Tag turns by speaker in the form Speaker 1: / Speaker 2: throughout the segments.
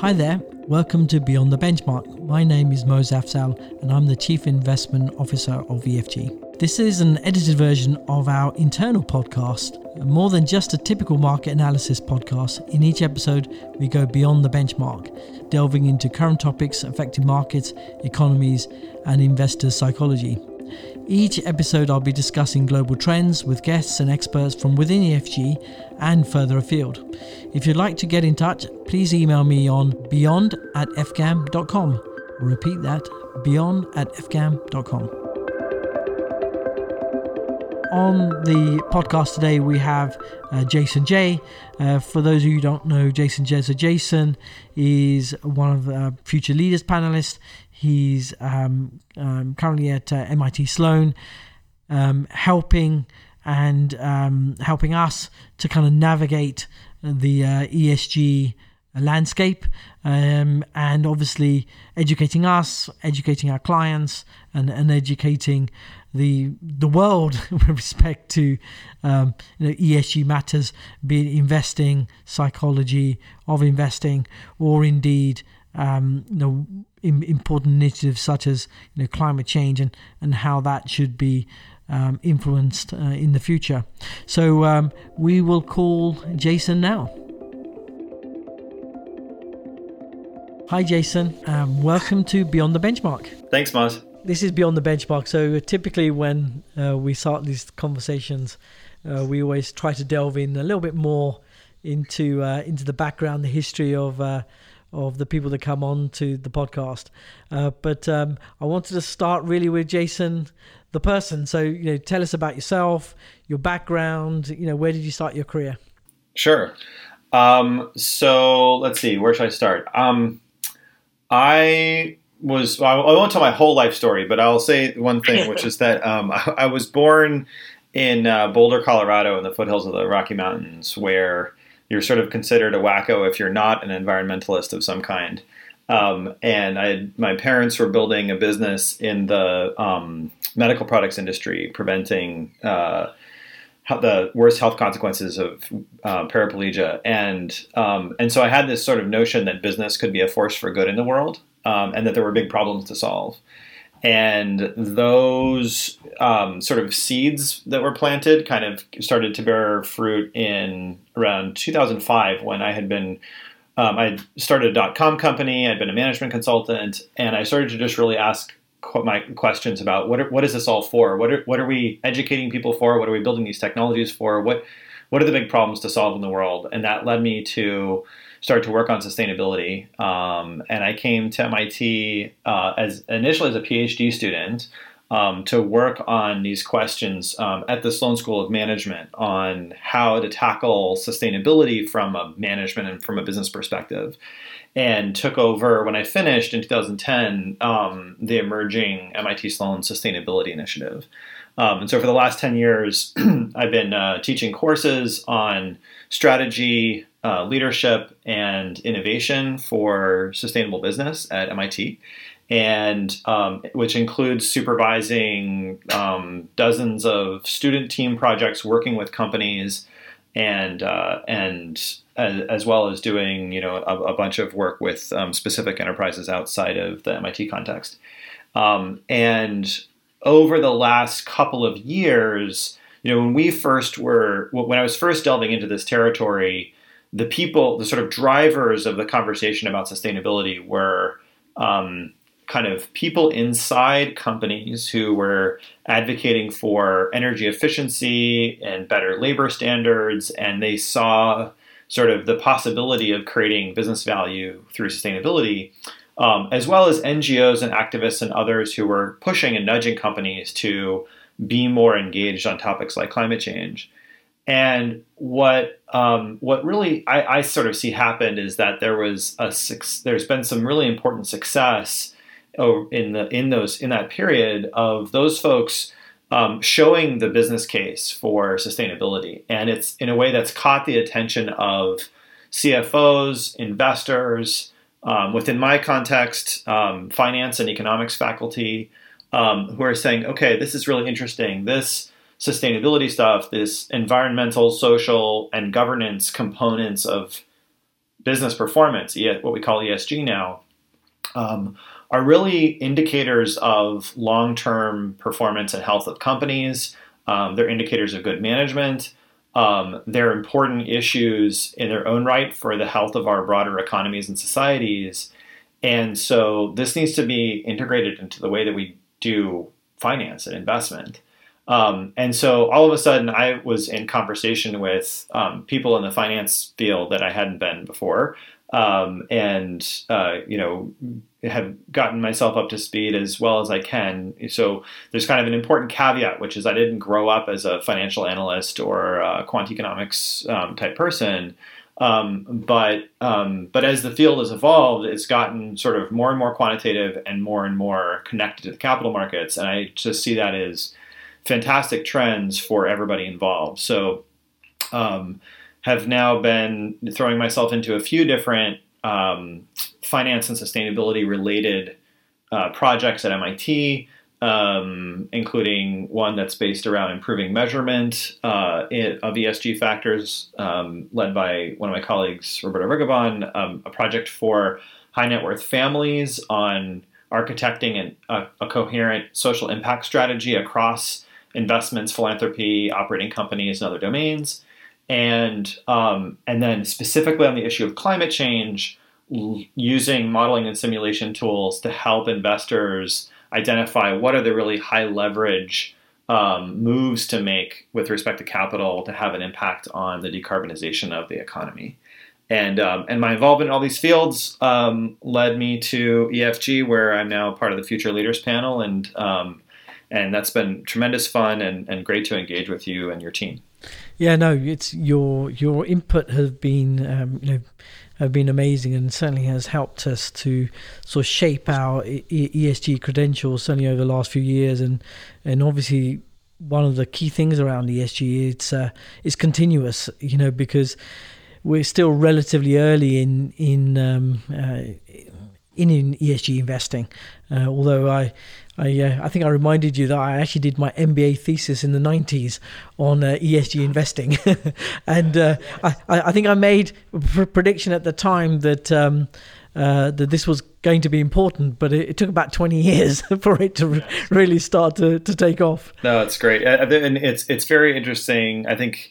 Speaker 1: Hi there, welcome to Beyond the Benchmark. My name is Mo Afzal and I'm the Chief Investment Officer of EFG. This is an edited version of our internal podcast, more than just a typical market analysis podcast. In each episode, we go beyond the benchmark, delving into current topics affecting markets, economies, and investors' psychology. Each episode, I'll be discussing global trends with guests and experts from within EFG and further afield. If you'd like to get in touch, please email me on beyond at fgam.com. Repeat that beyond at fgam.com. On the podcast today, we have uh, Jason Jay. Uh, for those of you who don't know Jason Jay, so Jason is one of the future leaders panelists. He's um, um, currently at uh, MIT Sloan, um, helping and um, helping us to kind of navigate the uh, ESG landscape um, and obviously educating us, educating our clients, and, and educating the the world with respect to um, you know, ESG matters, be it investing, psychology of investing, or indeed um, you know important initiatives such as you know climate change and and how that should be um, influenced uh, in the future. So um, we will call Jason now. Hi, Jason. Um, welcome to Beyond the Benchmark.
Speaker 2: Thanks, Moz.
Speaker 1: This is Beyond the Benchmark. So typically, when uh, we start these conversations, uh, we always try to delve in a little bit more into uh, into the background, the history of uh, of the people that come on to the podcast. Uh, but um, I wanted to start really with Jason, the person. So you know, tell us about yourself, your background. You know, where did you start your career?
Speaker 2: Sure. Um, so let's see, where should I start? Um, I was I won't tell my whole life story, but I'll say one thing, which is that um, I, I, was born in uh, Boulder, Colorado, in the foothills of the Rocky Mountains, where you're sort of considered a wacko if you're not an environmentalist of some kind. Um, and I, my parents were building a business in the um, medical products industry, preventing uh, the worst health consequences of uh, paraplegia, and um, and so I had this sort of notion that business could be a force for good in the world, um, and that there were big problems to solve. And those um, sort of seeds that were planted kind of started to bear fruit in around 2005 when I had been um, I started a dot com company. I'd been a management consultant, and I started to just really ask my questions about what are, what is this all for? What are what are we educating people for? What are we building these technologies for? What what are the big problems to solve in the world? And that led me to start to work on sustainability. Um, and I came to MIT uh, as initially as a PhD student um, to work on these questions um, at the Sloan School of Management on how to tackle sustainability from a management and from a business perspective and took over when I finished in 2010 um, the emerging MIT Sloan Sustainability Initiative. Um, and so for the last 10 years, I've been uh, teaching courses on strategy, uh, leadership, and innovation for sustainable business at MIT. And um, which includes supervising um, dozens of student team projects, working with companies, and uh, and as, as, well as doing you know a, a bunch of work with um, specific enterprises outside of the MIT context. Um, and over the last couple of years, you know, when we first were when I was first delving into this territory, the people, the sort of drivers of the conversation about sustainability were um, kind of people inside companies who were advocating for energy efficiency and better labor standards, and they saw sort of the possibility of creating business value through sustainability, um, as well as NGOs and activists and others who were pushing and nudging companies to be more engaged on topics like climate change. And what um, what really I, I, sort of see happened is that there was a there's been some really important success in the in those in that period of those folks um, showing the business case for sustainability, and it's in a way that's caught the attention of CFOs, investors. Um, within my context, um, finance and economics faculty, um, who are saying, "Okay, this is really interesting. This sustainability stuff, this environmental, social, and governance components of business performance, what we call ESG now, um, are really indicators of long term performance and health of companies. Um, they're indicators of good management. Um, they're important issues in their own right for the health of our broader economies and societies. And so this needs to be integrated into the way that we do finance and investment. Um, and so all of a sudden, I was in conversation with um, people in the finance field that I hadn't been before, um, and uh, you know have gotten myself up to speed as well as I can. So there's kind of an important caveat, which is I didn't grow up as a financial analyst or a quant economics um, type person. Um, but um, but as the field has evolved, it's gotten sort of more and more quantitative and more and more connected to the capital markets, and I just see that as fantastic trends for everybody involved. So, um, have now been throwing myself into a few different um, finance and sustainability related uh, projects at MIT, um, including one that's based around improving measurement uh, of ESG factors, um, led by one of my colleagues, Roberto Rigobon, um, a project for high net worth families on architecting an, a, a coherent social impact strategy across investments, philanthropy, operating companies, and other domains. And um, and then specifically on the issue of climate change, l- using modeling and simulation tools to help investors identify what are the really high leverage um, moves to make with respect to capital to have an impact on the decarbonization of the economy. And um, and my involvement in all these fields um, led me to EFG, where I'm now part of the Future Leaders Panel, and um, and that's been tremendous fun and, and great to engage with you and your team.
Speaker 1: Yeah, no, it's your your input has been um, you know have been amazing and certainly has helped us to sort of shape our ESG credentials certainly over the last few years and and obviously one of the key things around ESG it's uh, it's continuous you know because we're still relatively early in in um, uh, in, in ESG investing uh, although I I, uh, I think I reminded you that I actually did my MBA thesis in the 90s on uh, ESG investing. and uh, I, I think I made a prediction at the time that. Um, uh, that this was going to be important, but it, it, took about 20 years for it to re- really start to, to take off.
Speaker 2: No, it's great. And it's, it's very interesting. I think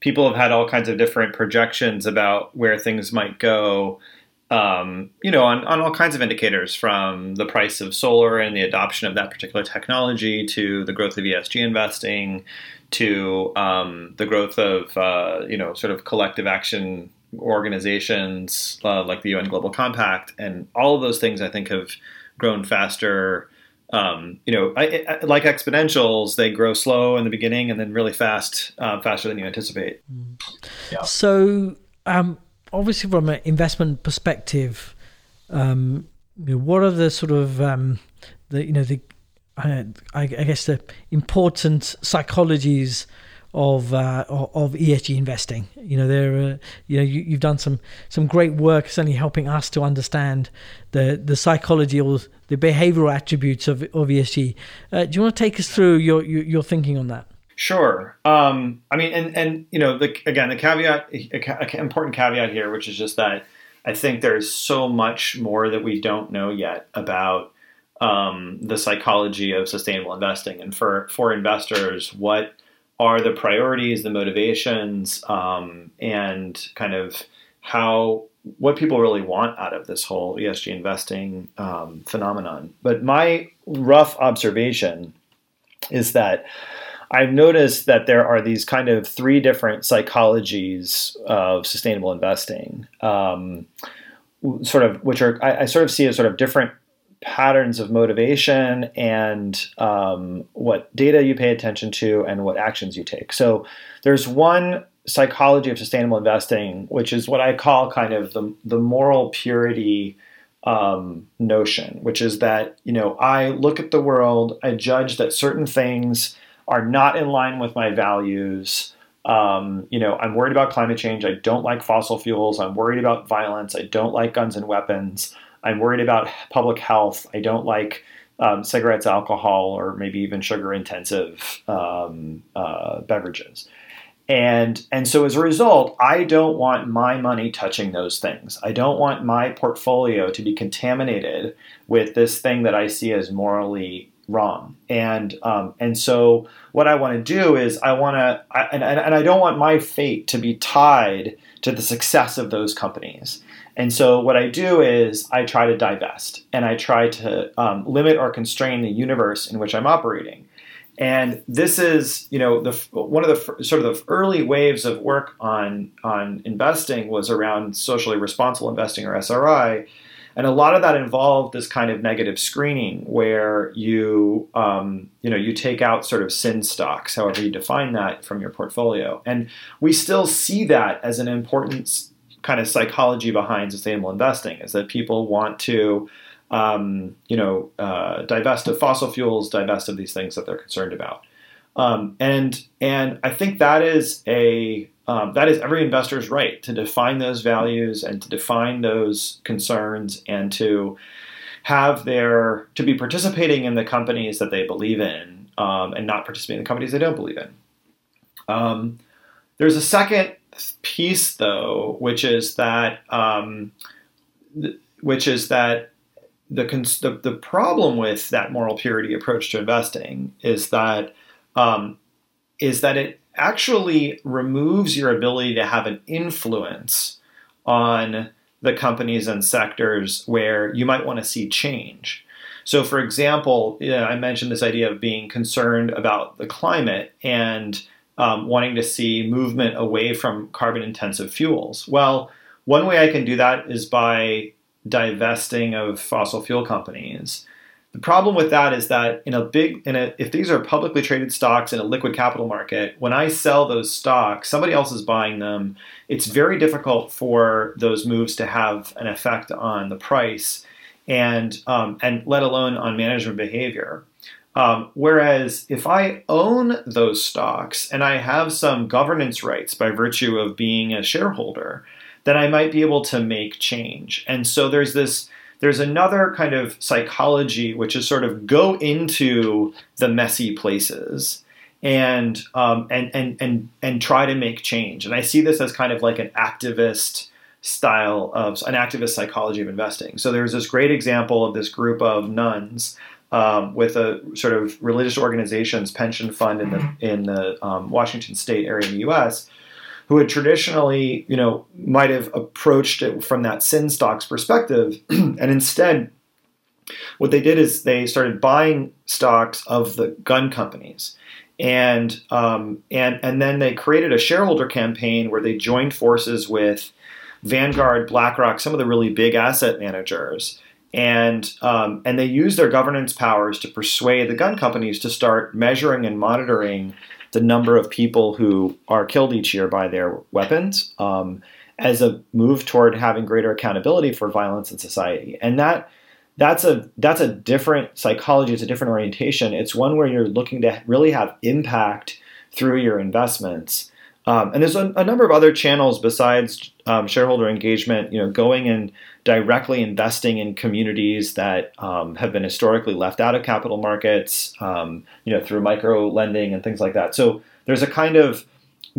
Speaker 2: people have had all kinds of different projections about where things might go um, you know, on, on all kinds of indicators from the price of solar and the adoption of that particular technology to the growth of ESG investing to um, the growth of, uh, you know, sort of collective action organizations uh, like the UN Global Compact. And all of those things I think have grown faster. Um, you know, I, I, like exponentials, they grow slow in the beginning and then really fast, uh, faster than you anticipate. Mm.
Speaker 1: Yeah. So, um, obviously from an investment perspective, um, you know, what are the sort of um, the you know the I, I guess the important psychologies of uh, of ESG investing. You know, there uh, you know you, have done some some great work, certainly helping us to understand the the psychology or the behavioral attributes of of ESG. Uh, do you want to take us through your, your, your thinking on that?
Speaker 2: Sure. Um, I mean, and and you know, the, again, the caveat, a, important caveat here, which is just that I think there's so much more that we don't know yet about um, the psychology of sustainable investing, and for for investors, what are the priorities, the motivations, um, and kind of how what people really want out of this whole ESG investing um, phenomenon. But my rough observation is that I've noticed that there are these kind of three different psychologies of sustainable investing, um, sort of which are I, I, sort of see as sort of different patterns of motivation and um, what data you pay attention to and what actions you take. So there's one psychology of sustainable investing, which is what I call kind of the, the moral purity um, notion, which is that you know I look at the world, I judge that certain things are not in line with my values. Um, you know, I'm worried about climate change. I don't like fossil fuels. I'm worried about violence. I don't like guns and weapons. I'm worried about public health. I don't like um, cigarettes, alcohol, or maybe even sugar intensive um, uh, beverages. And and so as a result, I don't want my money touching those things. I don't want my portfolio to be contaminated with this thing that I see as morally wrong. And um, and so what I want to do is I want to and, and I don't want my fate to be tied to the success of those companies. And so what I do is I try to divest and I try to um, limit or constrain the universe in which I'm operating. And this is, you know, the one of the sort of the early waves of work on on investing was around socially responsible investing or SRI, and a lot of that involved this kind of negative screening where you, um, you know, you take out sort of sin stocks, however you define that, from your portfolio, and we still see that as an important kind of psychology behind sustainable investing is that people want to um, you know, uh, divest of fossil fuels, divest of these things that they're concerned about. Um, and and I think that is a um, that is every investor's right to define those values and to define those concerns and to have their to be participating in the companies that they believe in um, and not participating in the companies they don't believe in. Um, there's a second piece though, which is that um, th- which is that the, the, the problem with that moral purity approach to investing is that um, is that it actually removes your ability to have an influence on the companies and sectors where you might want to see change. So, for example, you know, I mentioned this idea of being concerned about the climate and um, wanting to see movement away from carbon intensive fuels. Well, one way I can do that is by divesting of fossil fuel companies. The problem with that is that in a big, in a, if these are publicly traded stocks in a liquid capital market, when I sell those stocks, somebody else is buying them. It's very difficult for those moves to have an effect on the price, and um, and let alone on management behavior. Um, whereas if I own those stocks and I have some governance rights by virtue of being a shareholder, then I might be able to make change. And so there's this there's another kind of psychology which is sort of go into the messy places and um, and and and and try to make change. And I see this as kind of like an activist style of an activist psychology of investing. So there's this great example of this group of nuns um, with a sort of religious organizations pension fund in the in the um, Washington State area in the U.S who had traditionally, you know, might have approached it from that sin stocks perspective, and instead, what they did is they started buying stocks of the gun companies, and um, and and then they created a shareholder campaign where they joined forces with Vanguard, BlackRock, some of the really big asset managers. And um, and they used their governance powers to persuade the gun companies to start measuring and monitoring the number of people who are killed each year by their weapons um, as a move toward having greater accountability for violence in society. And that that's a that's a different psychology. It's a different orientation. It's one where you're looking to really have impact through your investments. Um, and there's a, a, number of other channels besides um, shareholder engagement. You know, going and directly investing in communities that um, have been historically left out of capital markets, um, you know, through micro lending and things like that. So there's a kind of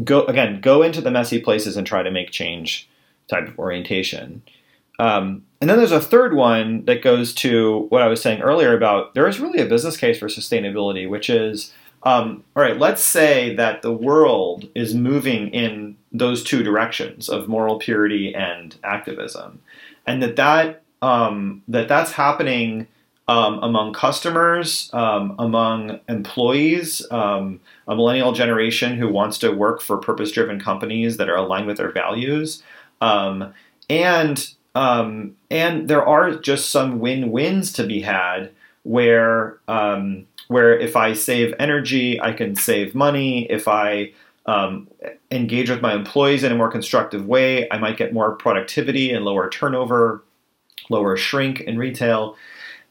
Speaker 2: go again, go into the messy places and try to make change type of orientation. Um, and then there's a third one that goes to what I was saying earlier about there is really a business case for sustainability, which is um, all right, let's say that the world is moving in those two directions of moral purity and activism and that that um, that that's happening um, among customers, um, among employees, um, a millennial generation who wants to work for purpose-driven companies that are aligned with their values, um, and um, and there are just some win-wins to be had where where if I save energy, I can save money. If I um, engage with my employees in a more constructive way, I might get more productivity and lower turnover, lower shrink in retail.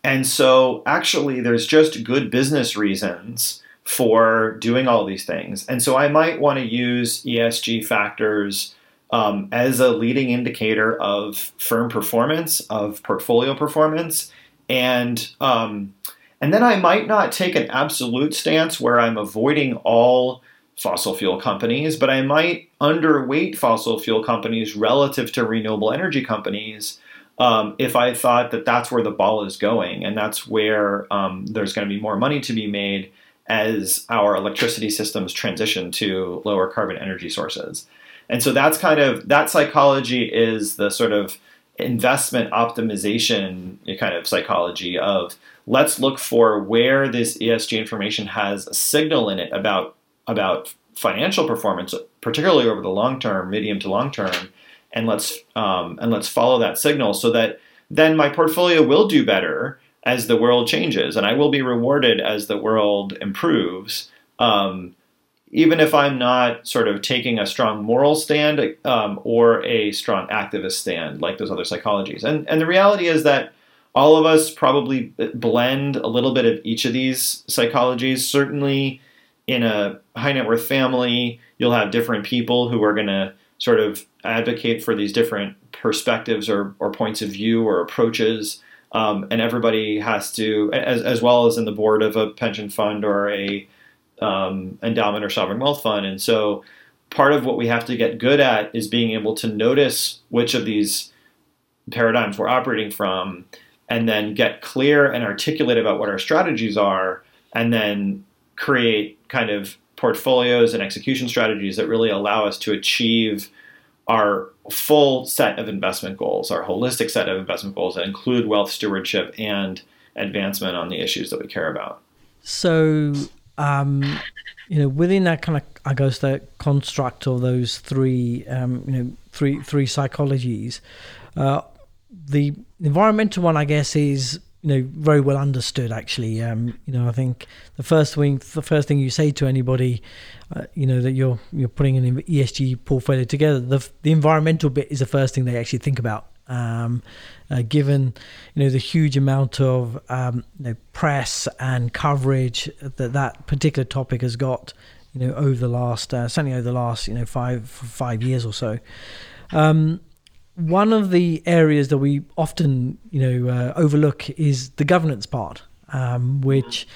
Speaker 2: And so, actually, there's just good business reasons for doing all these things. And so, I might want to use ESG factors um, as a leading indicator of firm performance, of portfolio performance, and um, and then I might not take an absolute stance where I'm avoiding all fossil fuel companies, but I might underweight fossil fuel companies relative to renewable energy companies um, if I thought that that's where the ball is going and that's where um, there's going to be more money to be made as our electricity systems transition to lower carbon energy sources. And so that's kind of that psychology is the sort of investment optimization kind of psychology of let's look for where this ESG information has a signal in it about about financial performance, particularly over the long term, medium to long term, and let's um, and let's follow that signal so that then my portfolio will do better as the world changes, and I will be rewarded as the world improves. Um, even if I'm not sort of taking a strong moral stand um, or a strong activist stand like those other psychologies. And, and the reality is that all of us probably blend a little bit of each of these psychologies. Certainly, in a high net worth family, you'll have different people who are going to sort of advocate for these different perspectives or, or points of view or approaches. Um, and everybody has to, as, as well as in the board of a pension fund or a um, endowment or sovereign wealth fund. And so part of what we have to get good at is being able to notice which of these paradigms we're operating from and then get clear and articulate about what our strategies are and then create kind of portfolios and execution strategies that really allow us to achieve our full set of investment goals, our holistic set of investment goals that include wealth stewardship and advancement on the issues that we care about.
Speaker 1: So, um, you know, within that kind of, I guess, the construct of those three, um, you know, three three psychologies, uh, the environmental one, I guess, is you know very well understood. Actually, um, you know, I think the first thing, the first thing you say to anybody, uh, you know, that you're you're putting an ESG portfolio together, the the environmental bit is the first thing they actually think about. Um, uh, given you know the huge amount of um, you know, press and coverage that that particular topic has got, you know, over the last uh, certainly over the last you know five five years or so. Um, one of the areas that we often you know uh, overlook is the governance part, um, which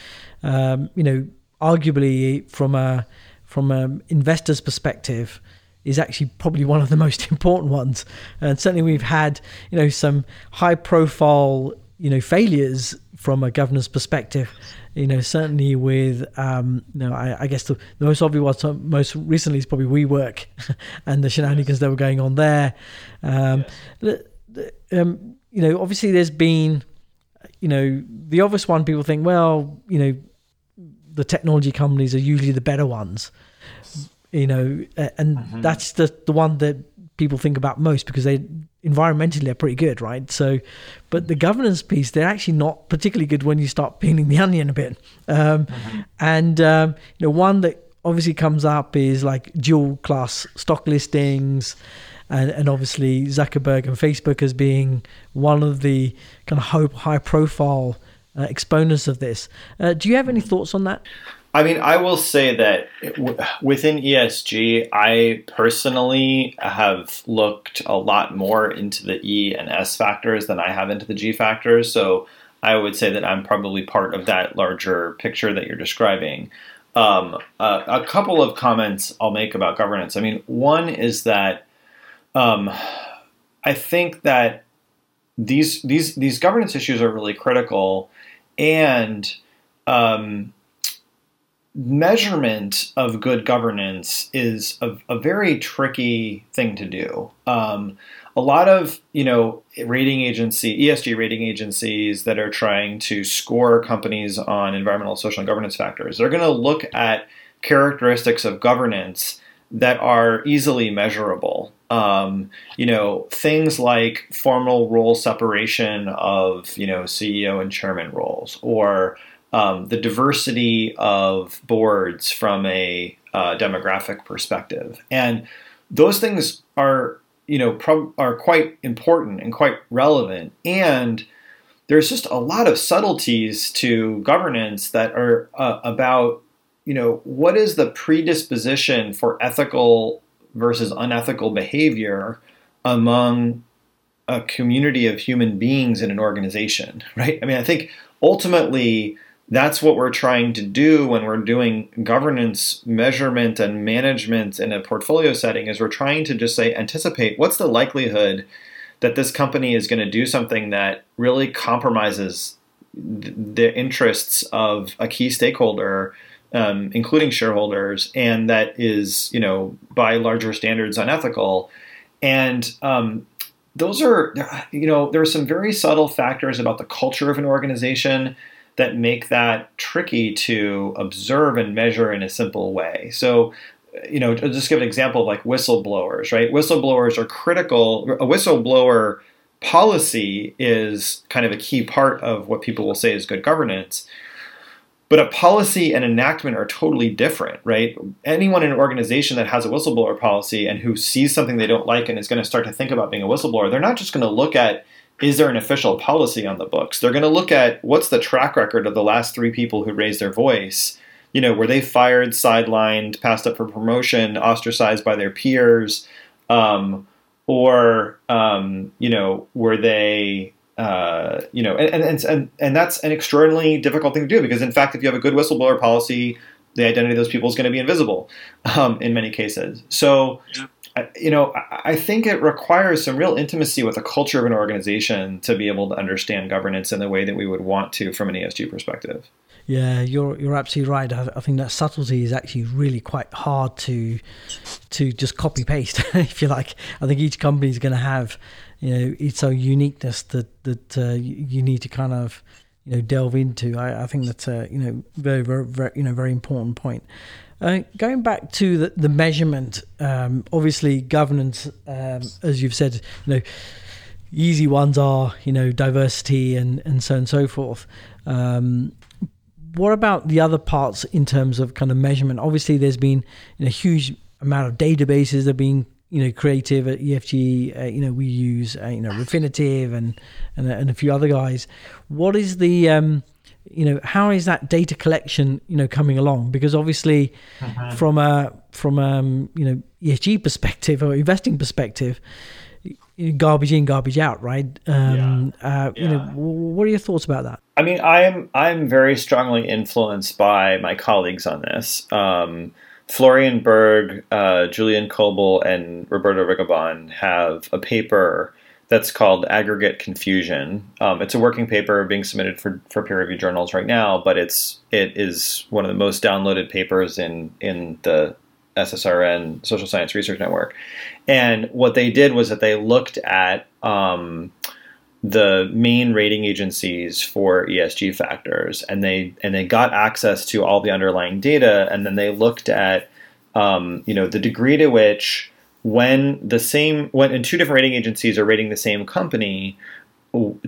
Speaker 1: um, you know arguably from a from an investor's perspective is actually probably one of the most important ones. And certainly we've had, you know, some high profile, you know, failures from a governance perspective. You know, certainly with, um, you know, I, I guess the, the, most obvious one, most recently is probably WeWork and the shenanigans yes. that were going on there. Um, yes. um, you know, obviously there's been, you know, the obvious one people think, well, you know, the technology companies are usually the better ones you know, and mm-hmm. that's the the one that people think about most because they environmentally they're pretty good, right? So, but the governance piece, they're actually not particularly good when you start peeling the onion a bit. Um, mm-hmm. And um, you know, one that obviously comes up is like dual class stock listings. And, and obviously Zuckerberg and Facebook as being one of the kind of high profile uh, exponents of this. Uh, do you have any mm-hmm. thoughts on that?
Speaker 2: I mean, I will say that within ESG, I personally have looked a lot more into the E and S factors than I have into the G factors. So I would say that I'm probably part of that larger picture that you're describing. Um, a couple of comments I'll make about governance. I mean, one is that um, I think that these these these governance issues are really critical, and um, measurement of good governance is a, a very tricky thing to do. Um, a lot of you know rating agency ESG rating agencies that are trying to score companies on environmental, social, and governance factors, they're going to look at characteristics of governance that are easily measurable. Um, you know, things like formal role separation of you know CEO and chairman roles, or um, the diversity of boards from a uh, demographic perspective, and those things are you know are quite important and quite relevant, and there's just a lot of subtleties to governance that are uh, about you know what is the predisposition for ethical versus unethical behavior among a community of human beings in an organization, right? I mean, I think ultimately that's what we're trying to do when we're doing governance measurement and management in a portfolio setting is we're trying to just say anticipate what's the likelihood that this company is going to do something that really compromises the interests of a key stakeholder um, including shareholders and that is you know by larger standards unethical. And um, those are you know there are some very subtle factors about the culture of an organization that make that tricky to observe and measure in a simple way. So, you know, I'll just give an example of like whistleblowers, right? Whistleblowers are critical. A whistleblower policy is kind of a key part of what people will say is good governance. But a policy and enactment are totally different, right? Anyone in an organization that has a whistleblower policy and who sees something they don't like and is going to start to think about being a whistleblower, they're not just going to look at is there an official policy on the books? They're going to look at what's the track record of the last three people who raised their voice. You know, were they fired, sidelined, passed up for promotion, ostracized by their peers, um, or um, you know, were they uh, you know, and, and and and that's an extraordinarily difficult thing to do because, in fact, if you have a good whistleblower policy, the identity of those people is going to be invisible um, in many cases. So, you know, I think it requires some real intimacy with the culture of an organization to be able to understand governance in the way that we would want to from an ESG perspective.
Speaker 1: Yeah, you're you're absolutely right. I, I think that subtlety is actually really quite hard to to just copy paste, if you like. I think each company is going to have you know its own uniqueness that that uh, you need to kind of you know delve into. I, I think that's a you know very, very very you know very important point. Uh, going back to the, the measurement, um, obviously governance, um, as you've said, you know, easy ones are you know diversity and and so on and so forth. Um, what about the other parts in terms of kind of measurement? Obviously, there's been you know, a huge amount of databases that are being you know creative at EFG. Uh, you know, we use uh, you know Refinitiv and, and and a few other guys. What is the um, you know how is that data collection you know coming along because obviously uh-huh. from a from um you know ESG perspective or investing perspective garbage in garbage out right um yeah. Uh, yeah. you know what are your thoughts about that
Speaker 2: i mean i'm i'm very strongly influenced by my colleagues on this um florian berg uh, julian kölbel and roberto rigobon have a paper that's called Aggregate Confusion. Um, it's a working paper being submitted for, for peer review journals right now, but it's it is one of the most downloaded papers in in the SSRN Social Science Research Network. And what they did was that they looked at um, the main rating agencies for ESG factors, and they and they got access to all the underlying data, and then they looked at um, you know the degree to which when the same when two different rating agencies are rating the same company,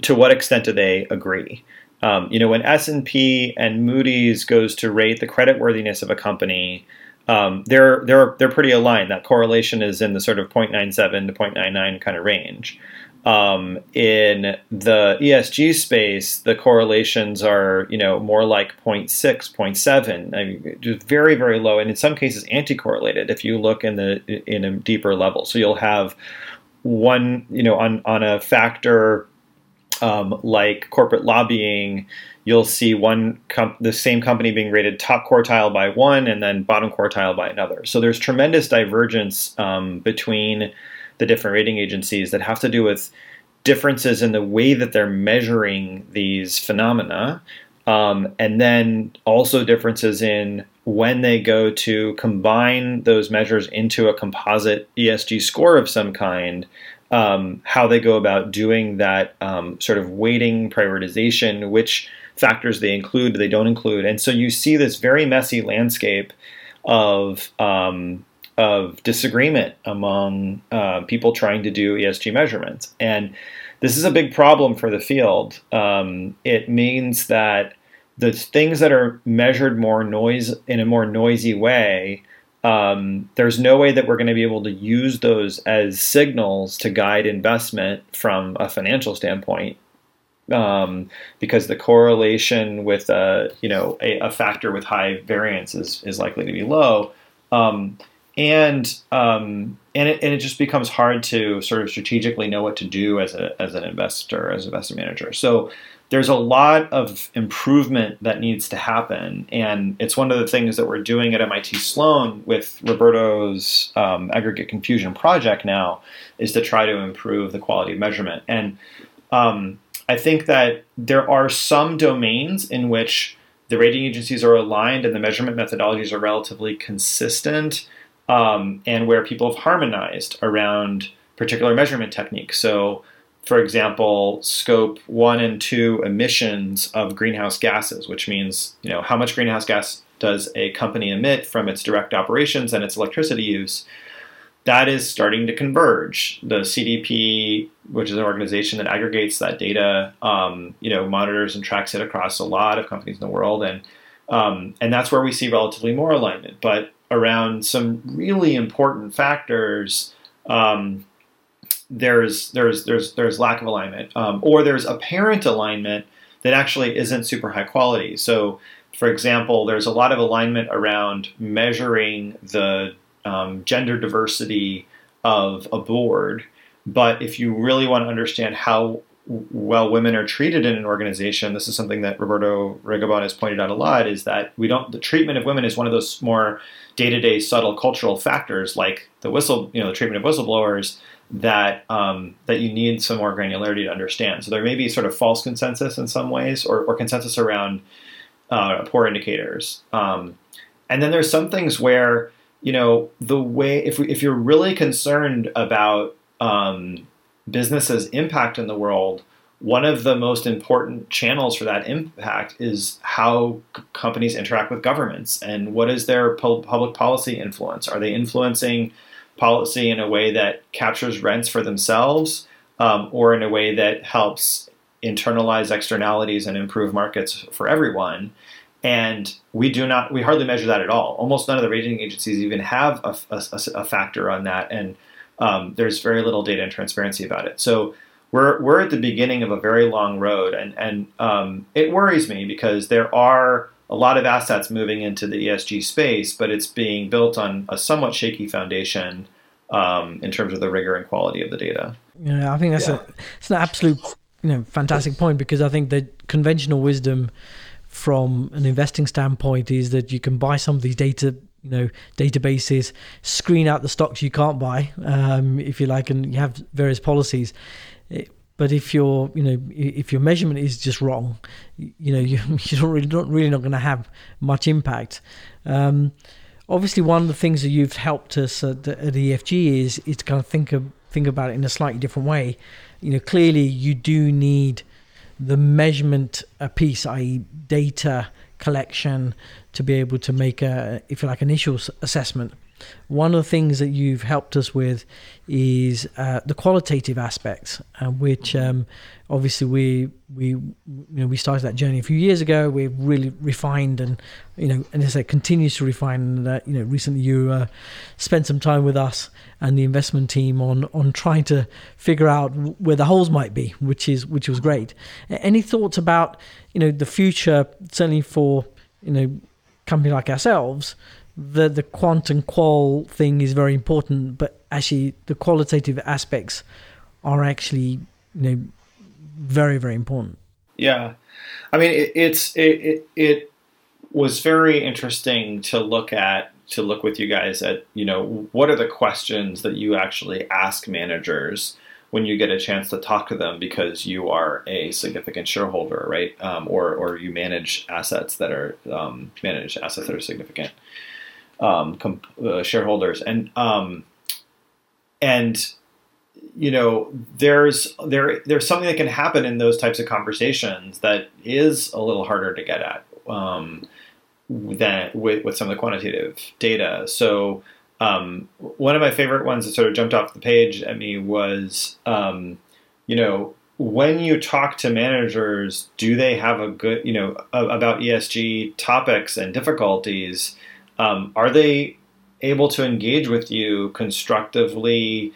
Speaker 2: to what extent do they agree? Um, you know, when S and P and Moody's goes to rate the creditworthiness of a company, um, they're they're they're pretty aligned. That correlation is in the sort of 0.97 to 0.99 kind of range. Um, in the ESG space, the correlations are, you know, more like 0.6, 0.7, I mean, just very, very low, and in some cases anti-correlated. If you look in the in a deeper level, so you'll have one, you know, on on a factor um, like corporate lobbying, you'll see one com- the same company being rated top quartile by one and then bottom quartile by another. So there's tremendous divergence um, between the different rating agencies that have to do with differences in the way that they're measuring these phenomena, um, and then also differences in when they go to combine those measures into a composite ESG score of some kind. Um, how they go about doing that um, sort of weighting prioritization, which factors they include, they don't include, and so you see this very messy landscape of um, of disagreement among uh, people trying to do ESG measurements. And this is a big problem for the field. Um, it means that the things that are measured more noise in a more noisy way, um, there's no way that we're going to be able to use those as signals to guide investment from a financial standpoint. Um, because the correlation with a you know a, a, factor with high variance is, is likely to be low. Um, and um, and it and it just becomes hard to sort of strategically know what to do as a as an investor as an investment manager. So there's a lot of improvement that needs to happen, and it's one of the things that we're doing at MIT Sloan with Roberto's um, aggregate confusion project now is to try to improve the quality of measurement. And um, I think that there are some domains in which the rating agencies are aligned and the measurement methodologies are relatively consistent, um, and where people have harmonized around particular measurement techniques. So for example, scope one and two emissions of greenhouse gases, which means you know how much greenhouse gas does a company emit from its direct operations and its electricity use. That is starting to converge. The CDP, which is an organization that aggregates that data, um, you know, monitors and tracks it across a lot of companies in the world, and um, and that's where we see relatively more alignment. But around some really important factors, um, there's there's there's there's lack of alignment, um, or there's apparent alignment that actually isn't super high quality. So, for example, there's a lot of alignment around measuring the um, gender diversity of a board, but if you really want to understand how well women are treated in an organization, this is something that Roberto Rigobon has pointed out a lot, is that we don't the treatment of women is one of those more day-to-day subtle cultural factors like the whistle, you know, the treatment of whistleblowers that um, that you need some more granularity to understand. So there may be sort of false consensus in some ways, or, or consensus around uh, poor indicators. Um, and then there's some things where you know the way if we, if you're really concerned about um, businesses' impact in the world, one of the most important channels for that impact is how c- companies interact with governments and what is their public policy influence. Are they influencing policy in a way that captures rents for themselves um, or in a way that helps internalize externalities and improve markets for everyone. And we do not, we hardly measure that at all. Almost none of the rating agencies even have a, a, a factor on that. And um, there's very little data and transparency about it. So we're, we're at the beginning of a very long road. And, and um, it worries me because there are a lot of assets moving into the ESG space, but it's being built on a somewhat shaky foundation um, in terms of the rigor and quality of the data.
Speaker 1: Yeah, I think that's yeah. a it's an absolute you know fantastic point because I think the conventional wisdom from an investing standpoint is that you can buy some of these data you know databases screen out the stocks you can't buy um, if you like and you have various policies it, but if your you know if your measurement is just wrong, you know you, you're really not really not going to have much impact. Um, obviously, one of the things that you've helped us at, at EFG is is to kind of think of think about it in a slightly different way. You know, clearly you do need the measurement piece, i.e., data collection, to be able to make a, if you like, initial assessment. One of the things that you've helped us with is uh, the qualitative aspects, uh, which um, obviously we we you know we started that journey a few years ago. We've really refined and you know and as I say continues to refine. And uh, you know recently you uh, spent some time with us and the investment team on on trying to figure out where the holes might be, which is which was great. Any thoughts about you know the future certainly for you know company like ourselves? the the quant and qual thing is very important, but actually the qualitative aspects are actually you know very very important.
Speaker 2: Yeah, I mean it, it's it, it it was very interesting to look at to look with you guys at you know what are the questions that you actually ask managers when you get a chance to talk to them because you are a significant shareholder, right? Um, or or you manage assets that are um, manage assets that are significant um, comp- uh, shareholders, and um, and you know there's there there's something that can happen in those types of conversations that is a little harder to get at um, than with, with some of the quantitative data. So um, one of my favorite ones that sort of jumped off the page at me was um, you know when you talk to managers, do they have a good, you know, about ESG topics and difficulties? um, are they able to engage with you constructively,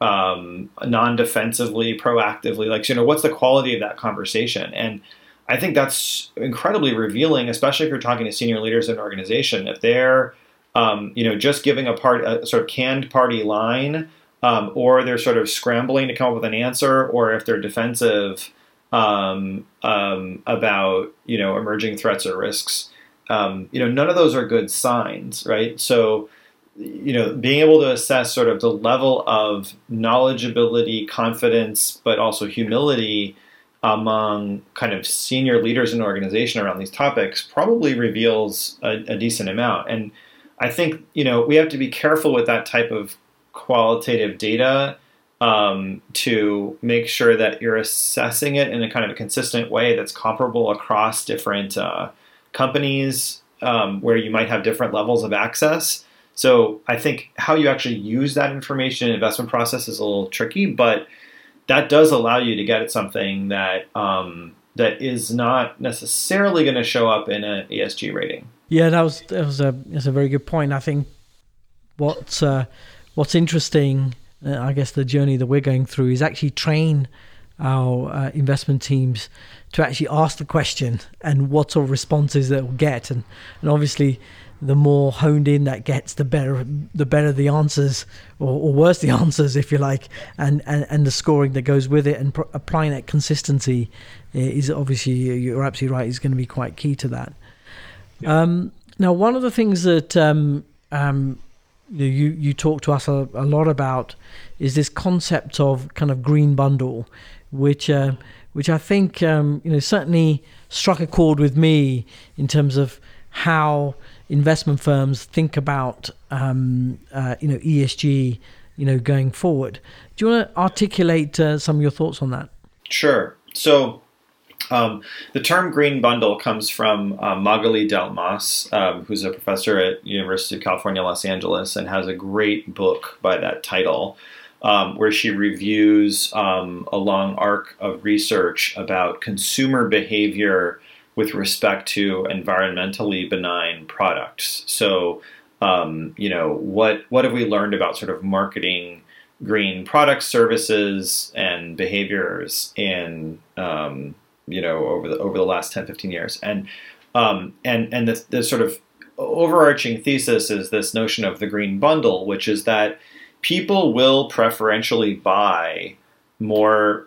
Speaker 2: um, non-defensively, proactively? Like, you know, what's the quality of that conversation? And I think that's incredibly revealing, especially if you're talking to senior leaders in an organization. If they're um, you know, just giving a part a sort of canned party line, um, or they're sort of scrambling to come up with an answer, or if they're defensive um, um about you know emerging threats or risks. Um, you know, none of those are good signs, right? So, you know, being able to assess sort of the level of knowledgeability, confidence, but also humility among kind of senior leaders in an organization around these topics probably reveals a, a decent amount. And I think you know we have to be careful with that type of qualitative data um, to make sure that you're assessing it in a kind of a consistent way that's comparable across different uh, companies um, where you might have different levels of access. So I think how you actually use that information in investment process is a little tricky, but that does allow you to get at something that um, that is not necessarily going to show up in an ESG rating.
Speaker 1: Yeah, that was that was a that's a very good point. I think what's uh, what's interesting, uh, I guess, the journey that we're going through is actually train our uh, investment teams to actually ask the question and what sort of responses they'll get, and and obviously the more honed in that gets, the better the better the answers, or, or worse the answers, if you like, and, and, and the scoring that goes with it, and pr- applying that consistency is obviously you're absolutely right is going to be quite key to that. Um, now, one of the things that um, um, you you talk to us a, a, lot about is this concept of kind of green bundle, which uh, which I think um, you know certainly struck a chord with me in terms of how investment firms think about um, uh, you know ESG you know going forward. Do you want to articulate uh, some of your thoughts on that?
Speaker 2: Sure. So um, the term green bundle comes from uh, Magali Delmas, um, who's a professor at University of California, Los Angeles, and has a great book by that title, um, where she reviews um, a long arc of research about consumer behavior with respect to environmentally benign products. So, um, you know, what what have we learned about sort of marketing green products, services, and behaviors in um, you know over the over the last 10 15 years. And um, and and the, the sort of overarching thesis is this notion of the green bundle which is that people will preferentially buy more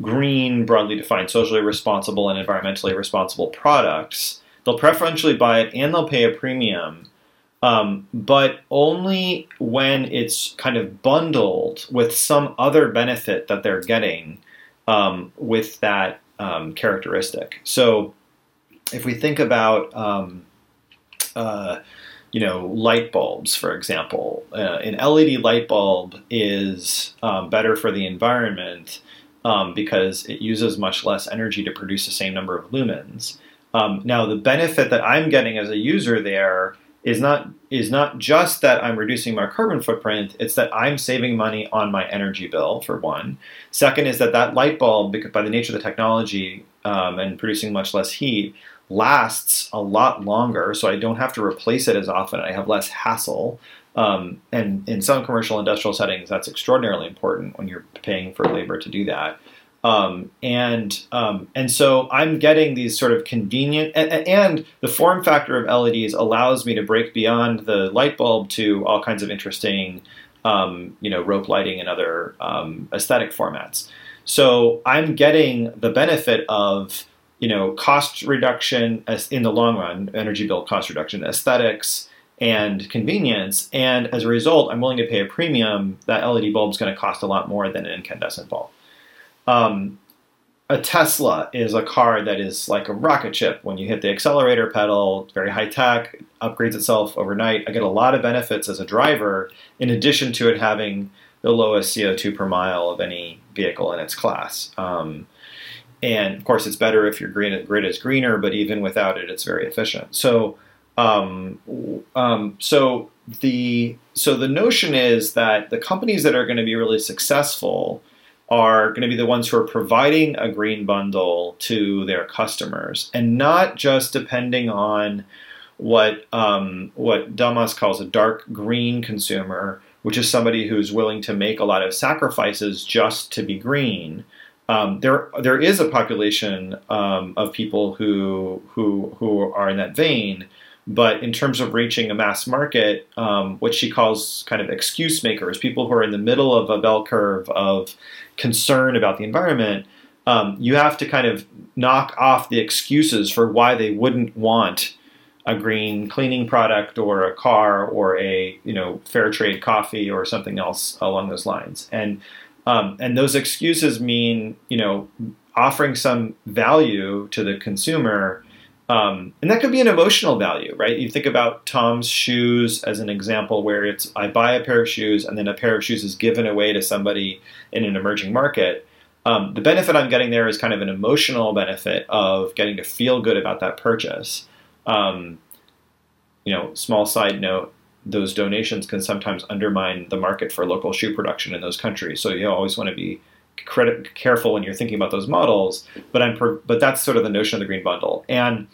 Speaker 2: green broadly defined socially responsible and environmentally responsible products. They'll preferentially buy it and they'll pay a premium um, but only when it's kind of bundled with some other benefit that they're getting um, with that um, characteristic. So if we think about um, uh, you know light bulbs, for example, uh, an LED light bulb is um, better for the environment um, because it uses much less energy to produce the same number of lumens. Um, now, the benefit that I'm getting as a user there is not is not just that I'm reducing my carbon footprint, it's that I'm saving money on my energy bill, for one. Second is that that light bulb, by the nature of the technology um, and producing much less heat, lasts a lot longer, so I don't have to replace it as often. I have less hassle. Um, and in some commercial industrial settings, that's extraordinarily important when you're paying for labor to do that. Um, and um, and so I'm getting these sort of convenient and, and, the form factor of LEDs allows me to break beyond the light bulb to all kinds of interesting, um, you know, rope lighting and other um, aesthetic formats. So I'm getting the benefit of you know cost reduction in the long run, energy bill cost reduction, aesthetics, and convenience. And as a result, I'm willing to pay a premium. That LED bulb is going to cost a lot more than an incandescent bulb. Um, a Tesla is a car that is like a rocket ship. When you hit the accelerator pedal, very high tech, upgrades itself overnight. I get a lot of benefits as a driver, in addition to it having the lowest CO2 per mile of any vehicle in its class. Um, and of course, it's better if your grid, grid is greener, but even without it, it's very efficient. So, um, um, so the so the notion is that the companies that are going to be really successful are going to be the ones who are providing a green bundle to their customers and not just depending on what um, what Delmas calls a dark green consumer, which is somebody who's willing to make a lot of sacrifices just to be green. Um, there there is a population um, of people who who who are in that vein, But in terms of reaching a mass market, um, what she calls kind of excuse makers, people who are in the middle of a bell curve of concern about the environment, um, you have to kind of knock off the excuses for why they wouldn't want a green cleaning product or a car or a you know fair trade coffee or something else along those lines. And um, and those excuses mean you know offering some value to the consumer. Um, and that could be an emotional value, right? You think about Tom's shoes as an example where it's I buy a pair of shoes and then a pair of shoes is given away to somebody in an emerging market. Um, the benefit I'm getting there is kind of an emotional benefit of getting to feel good about that purchase. Um, you know, small side note, those donations can sometimes undermine the market for local shoe production in those countries. So you always want to be credit, careful when you're thinking about those models. But I'm, but that's sort of the notion of the green bundle. And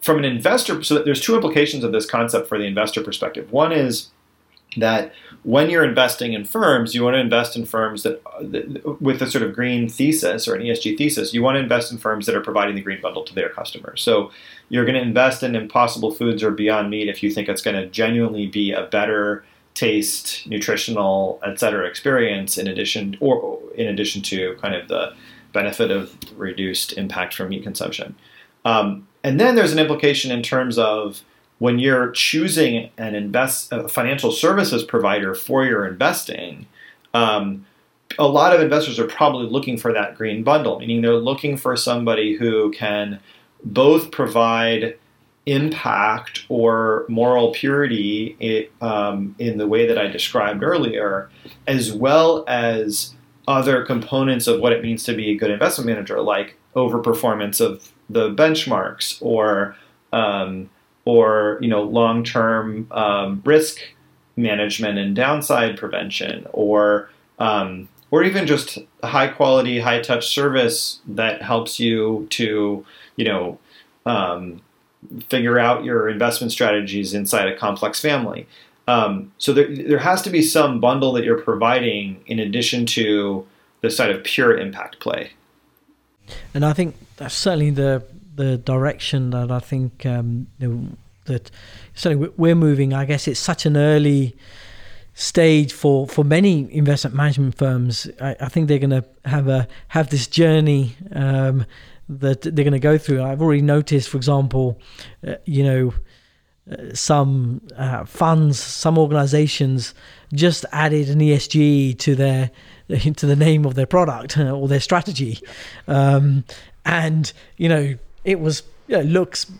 Speaker 2: from an investor, so there's two implications of this concept for the investor perspective. One is that when you're investing in firms, you want to invest in firms that, with a sort of green thesis or an ESG thesis, you want to invest in firms that are providing the green bundle to their customers. So you're going to invest in Impossible Foods or Beyond Meat if you think it's going to genuinely be a better taste, nutritional, et cetera experience in addition or in addition to kind of the benefit of reduced impact from meat consumption. Um, and then there's an implication in terms of when you're choosing an invest a financial services provider for your investing, um, a lot of investors are probably looking for that green bundle, meaning they're looking for somebody who can both provide impact or moral purity um, in the way that I described earlier, as well as other components of what it means to be a good investment manager, like overperformance of the benchmarks or um, or you know long-term um, risk management and downside prevention, or um, or even just high quality, high touch service that helps you to you know um, figure out your investment strategies inside a complex family. Um, so there, there has to be some bundle that you're providing in addition to the side of pure impact play.
Speaker 1: And I think that's certainly the the direction that I think um, you know, that certainly we're moving. I guess it's such an early stage for, for many investment management firms. I, I think they're going to have a have this journey um, that they're going to go through. I've already noticed, for example, uh, you know. Uh, some uh, funds, some organizations just added an ESG to their to the name of their product or their strategy, um, and you know it was you know, looks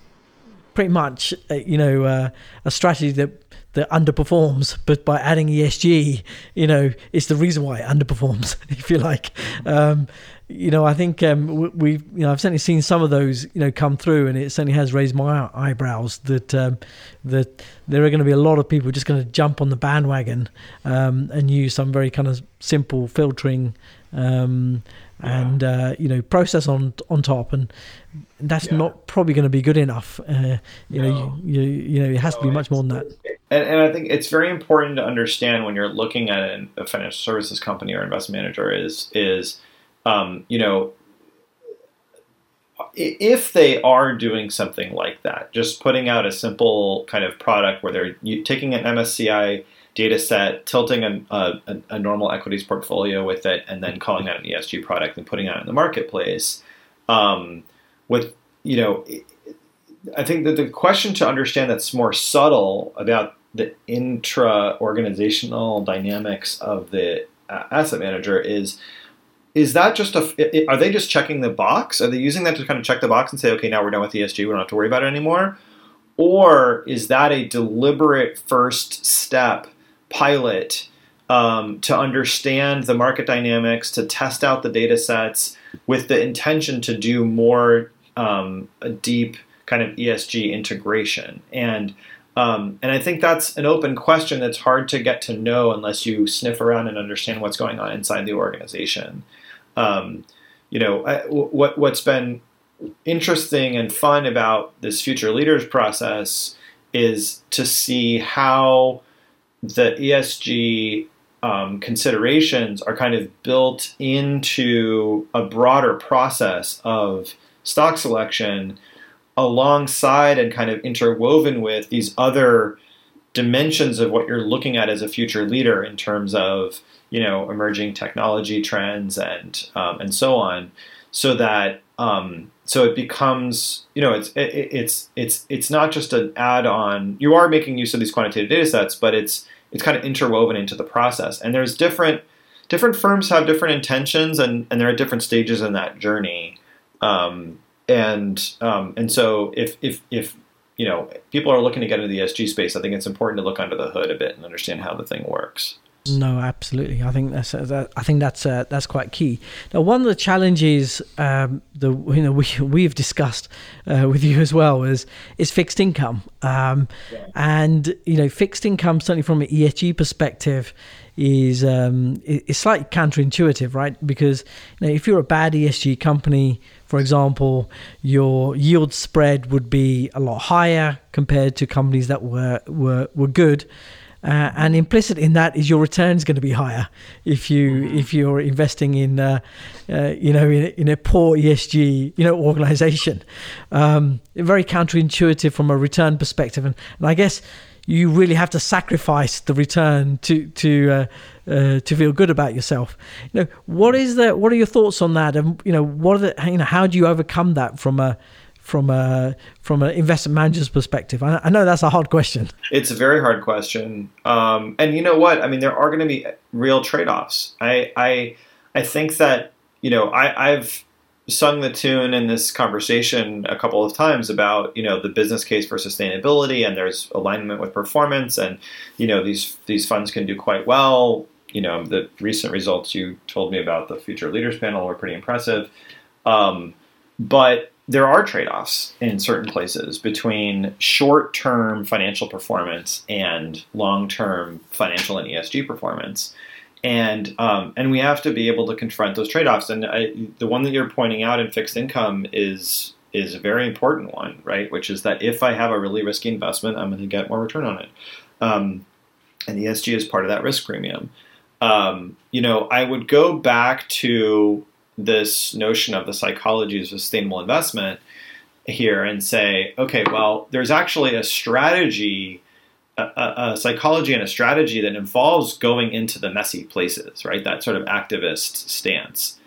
Speaker 1: pretty much uh, you know uh, a strategy that that underperforms, but by adding ESG, you know, it's the reason why it underperforms, if you like. Um, you know, I think um, we, you know, I've certainly seen some of those, you know, come through, and it certainly has raised my eyebrows that um, that there are going to be a lot of people just going to jump on the bandwagon um, and use some very kind of simple filtering um, and uh, you know process on on top, and that's yeah. not probably going to be good enough. Uh, you no. know, you, you, you know, it has no, to be much more than that.
Speaker 2: And, and, I think it's very important to understand when you're looking at a financial services company or investment manager is is um, you know, if they are doing something like that, just putting out a simple kind of product where they're taking an MSCI data set, tilting a, a, normal equities portfolio with it, and then calling that an ESG product and putting it in the marketplace. Um, with you know, I think that the question to understand that's more subtle about the intra organizational dynamics of the asset manager is is that just a are they just checking the box? Are they using that to kind of check the box and say okay now we're done with esg we don't have to worry about it anymore? Or is that a deliberate first step pilot um, to understand the market dynamics to test out the data sets with the intention to do more um, a deep kind of esg integration and um, and I think that's an open question that's hard to get to know unless you sniff around and understand what's going on inside the organization. Um, you know, I, what what's been interesting and fun about this future leaders process is to see how the ESG um, considerations are kind of built into a broader process of stock selection alongside and kind of interwoven with these other dimensions of what you're looking at as a future leader in terms of you know emerging technology trends and um, and so on, so that um, so it becomes you know it's it, it's it's it's not just an add-on. You are making use of these quantitative data sets, but it's it's kind of interwoven into the process. And there's different different firms have different intentions, and and they're at different stages in that journey. Um, and um, and so if if if you know people are looking to get into the ESG space, I think it's important to look under the hood a bit and understand how the thing works.
Speaker 1: No, absolutely. I think that's uh, that, I think that's uh, that's quite key. Now, one of the challenges um, the you know we we've discussed uh, with you as well is is fixed income, um, yeah. and you know fixed income certainly from an ESG perspective is um, is slightly counterintuitive, right? Because you know, if you're a bad ESG company, for example, your yield spread would be a lot higher compared to companies that were were were good. Uh, and implicit in that is your return is going to be higher if you mm-hmm. if you're investing in uh, uh, you know in, in, a poor ESG you know organization. Um, very counterintuitive from a return perspective, and, and I guess you really have to sacrifice the return to to uh, uh, to feel good about yourself. You know, what is the what are your thoughts on that? And you know, what are the you know how do you overcome that from a from a from an investment manager's perspective? I, I know that's a hard question.
Speaker 2: It's a very hard question, um, and you know what? I mean, there are going to be real trade offs. I I I think that you know I, I've sung the tune in this conversation a couple of times about you know the business case for sustainability and there's alignment with performance and you know these these funds can do quite well you know the recent results you told me about the future leaders panel were pretty impressive um, but there are trade-offs in certain places between short-term financial performance and long-term financial and ESG performance, and um, and we have to be able to confront those trade-offs. And I, the one that you're pointing out in fixed income is is a very important one, right? Which is that if I have a really risky investment, I'm going to get more return on it, um, and ESG is part of that risk premium. Um, you know, I would go back to this notion of the psychology of sustainable investment here and say, okay, well, there's actually a strategy, a, a, psychology and a strategy that involves going into the messy places, right? That sort of activist stance.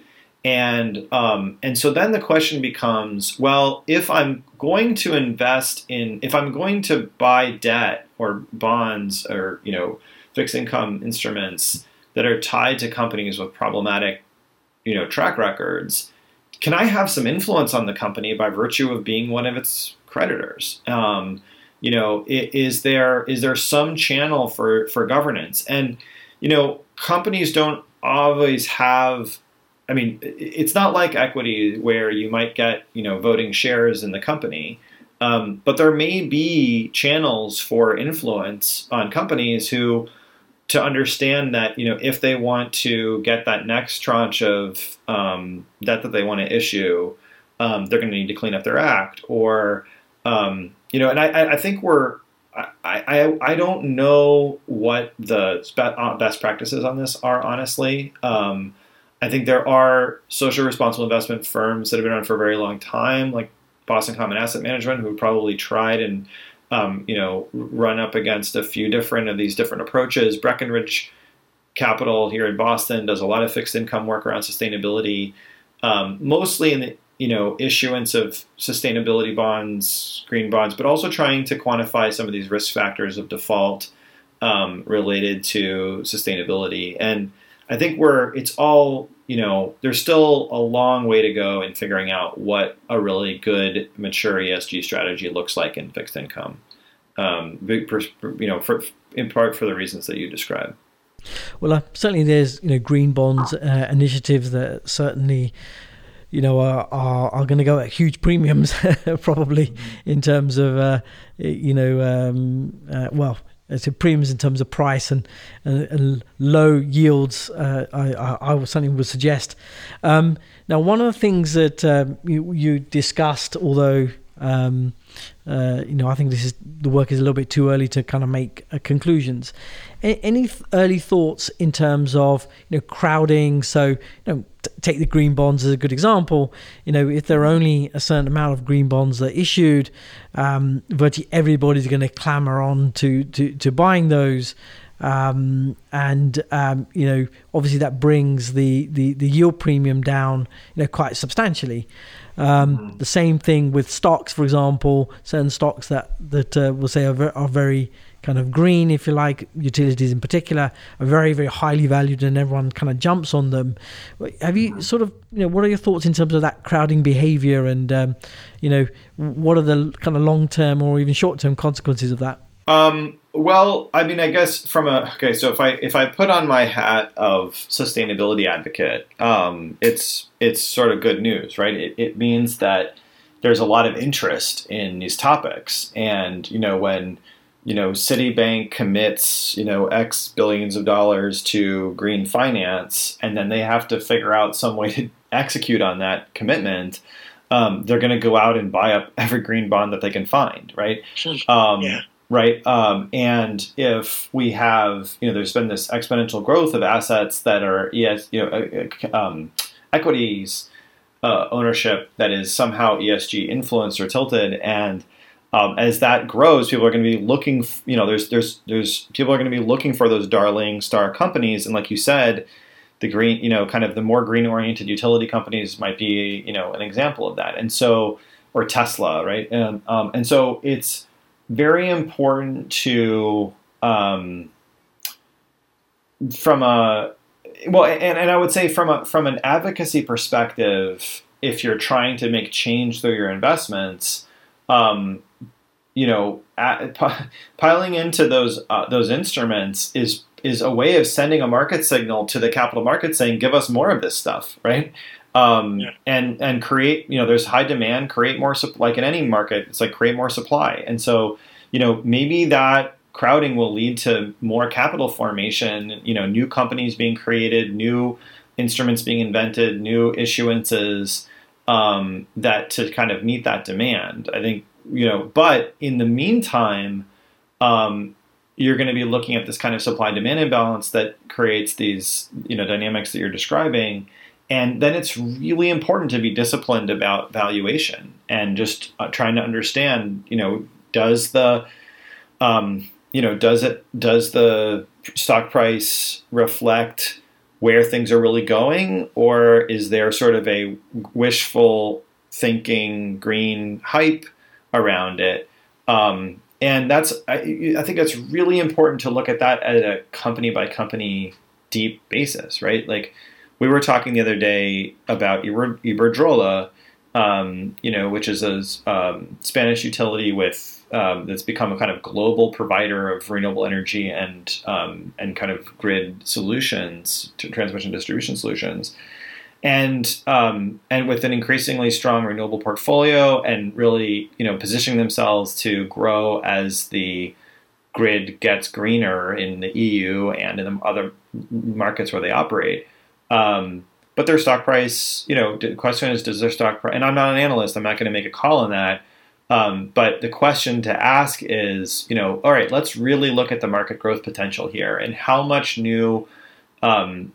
Speaker 2: And um, and so then the question becomes, well, if I'm going to invest in, if I'm going to buy debt or bonds or you know fixed income instruments that are tied to companies with problematic you know track records can i have some influence on the company by virtue of being one of its creditors? Um, you know is there is there some channel for for governance? And you know companies don't always have i mean it's not like equity where you might get you know voting shares in the company. Um, but there may be channels for influence on companies who to understand that you know if they want to get that next tranche of um, debt that they want to issue, um, they're going to need to clean up their act, or um, you know, and I, I think we're I, I, I don't know what the uh, best practices on this are honestly. Um, I think there are social responsible investment firms that have been around for a very long time, like Boston Common Asset Management, who probably tried and um, you know, run up against a few different of these different approaches. Breckenridge Capital here in Boston does a lot of fixed income work around sustainability, um, mostly in the you know issuance of sustainability bonds, green bonds, but also trying to quantify some of these risk factors of default um, related to sustainability. And I think we're it's all you know there's still a long way to go in figuring out what a really good mature ESG strategy looks like in fixed income. Um, you know, for, in part for the reasons that you described.
Speaker 1: Well, uh, certainly there's you know green bonds uh, initiatives that certainly you know are are, are going to go at huge premiums probably mm-hmm. in terms of uh, you know um, uh, well a premiums in terms of price and, and, and low yields. Uh, I, I, I something would suggest. Um, now, one of the things that um, you, you, discussed, although um, uh, you know, I think this is the work is a little bit too early to kind of make uh, conclusions. A- any th- early thoughts in terms of you know crowding? So you know, t- take the green bonds as a good example. You know, if there are only a certain amount of green bonds that are issued, um, virtually everybody's going to clamor on to, to to buying those. Um, and um, you know, obviously that brings the, the, the yield premium down, you know, quite substantially. Um, mm-hmm. The same thing with stocks, for example, certain stocks that that uh, we'll say are, ver- are very kind of green, if you like, utilities in particular, are very, very highly valued and everyone kind of jumps on them. Have you mm-hmm. sort of, you know, what are your thoughts in terms of that crowding behavior and, um, you know, what are the kind of long term or even short term consequences of that?
Speaker 2: Um, well, I mean, I guess from a okay, so if I if I put on my hat of sustainability advocate, um, it's it's sort of good news, right? It, it means that there's a lot of interest in these topics, and you know when you know Citibank commits you know X billions of dollars to green finance, and then they have to figure out some way to execute on that commitment. Um, they're going to go out and buy up every green bond that they can find, right? Um, yeah right? Um, and if we have, you know, there's been this exponential growth of assets that are, yes, you know, uh, uh, um, equities uh, ownership that is somehow ESG influenced or tilted, and um, as that grows, people are going to be looking, you know, there's there's there's people are going to be looking for those darling star companies, and like you said. The green, you know, kind of the more green oriented utility companies might be, you know, an example of that. And so, or Tesla, right? And, um, and so it's, very important to um, from a well and, and I would say from a from an advocacy perspective if you're trying to make change through your investments um, you know at, piling into those uh, those instruments is is a way of sending a market signal to the capital market saying give us more of this stuff right um, yeah. and and create you know there's high demand create more like in any market it's like create more supply and so you know maybe that crowding will lead to more capital formation you know new companies being created new instruments being invented new issuances um, that to kind of meet that demand i think you know but in the meantime um, you're going to be looking at this kind of supply demand imbalance that creates these you know dynamics that you're describing and then it's really important to be disciplined about valuation and just uh, trying to understand, you know, does the, um, you know, does it does the stock price reflect where things are really going, or is there sort of a wishful thinking green hype around it? Um, and that's I, I think that's really important to look at that at a company by company deep basis, right? Like we were talking the other day about Iberdrola, um, you know, which is a um, Spanish utility with um, that's become a kind of global provider of renewable energy and um, and kind of grid solutions, transmission distribution solutions, and um, and with an increasingly strong renewable portfolio and really you know positioning themselves to grow as the grid gets greener in the EU and in the other markets where they operate. Um, but their stock price, you know, the question is, does their stock price, and I'm not an analyst, I'm not going to make a call on that. Um, but the question to ask is, you know, all right, let's really look at the market growth potential here and how much new, um,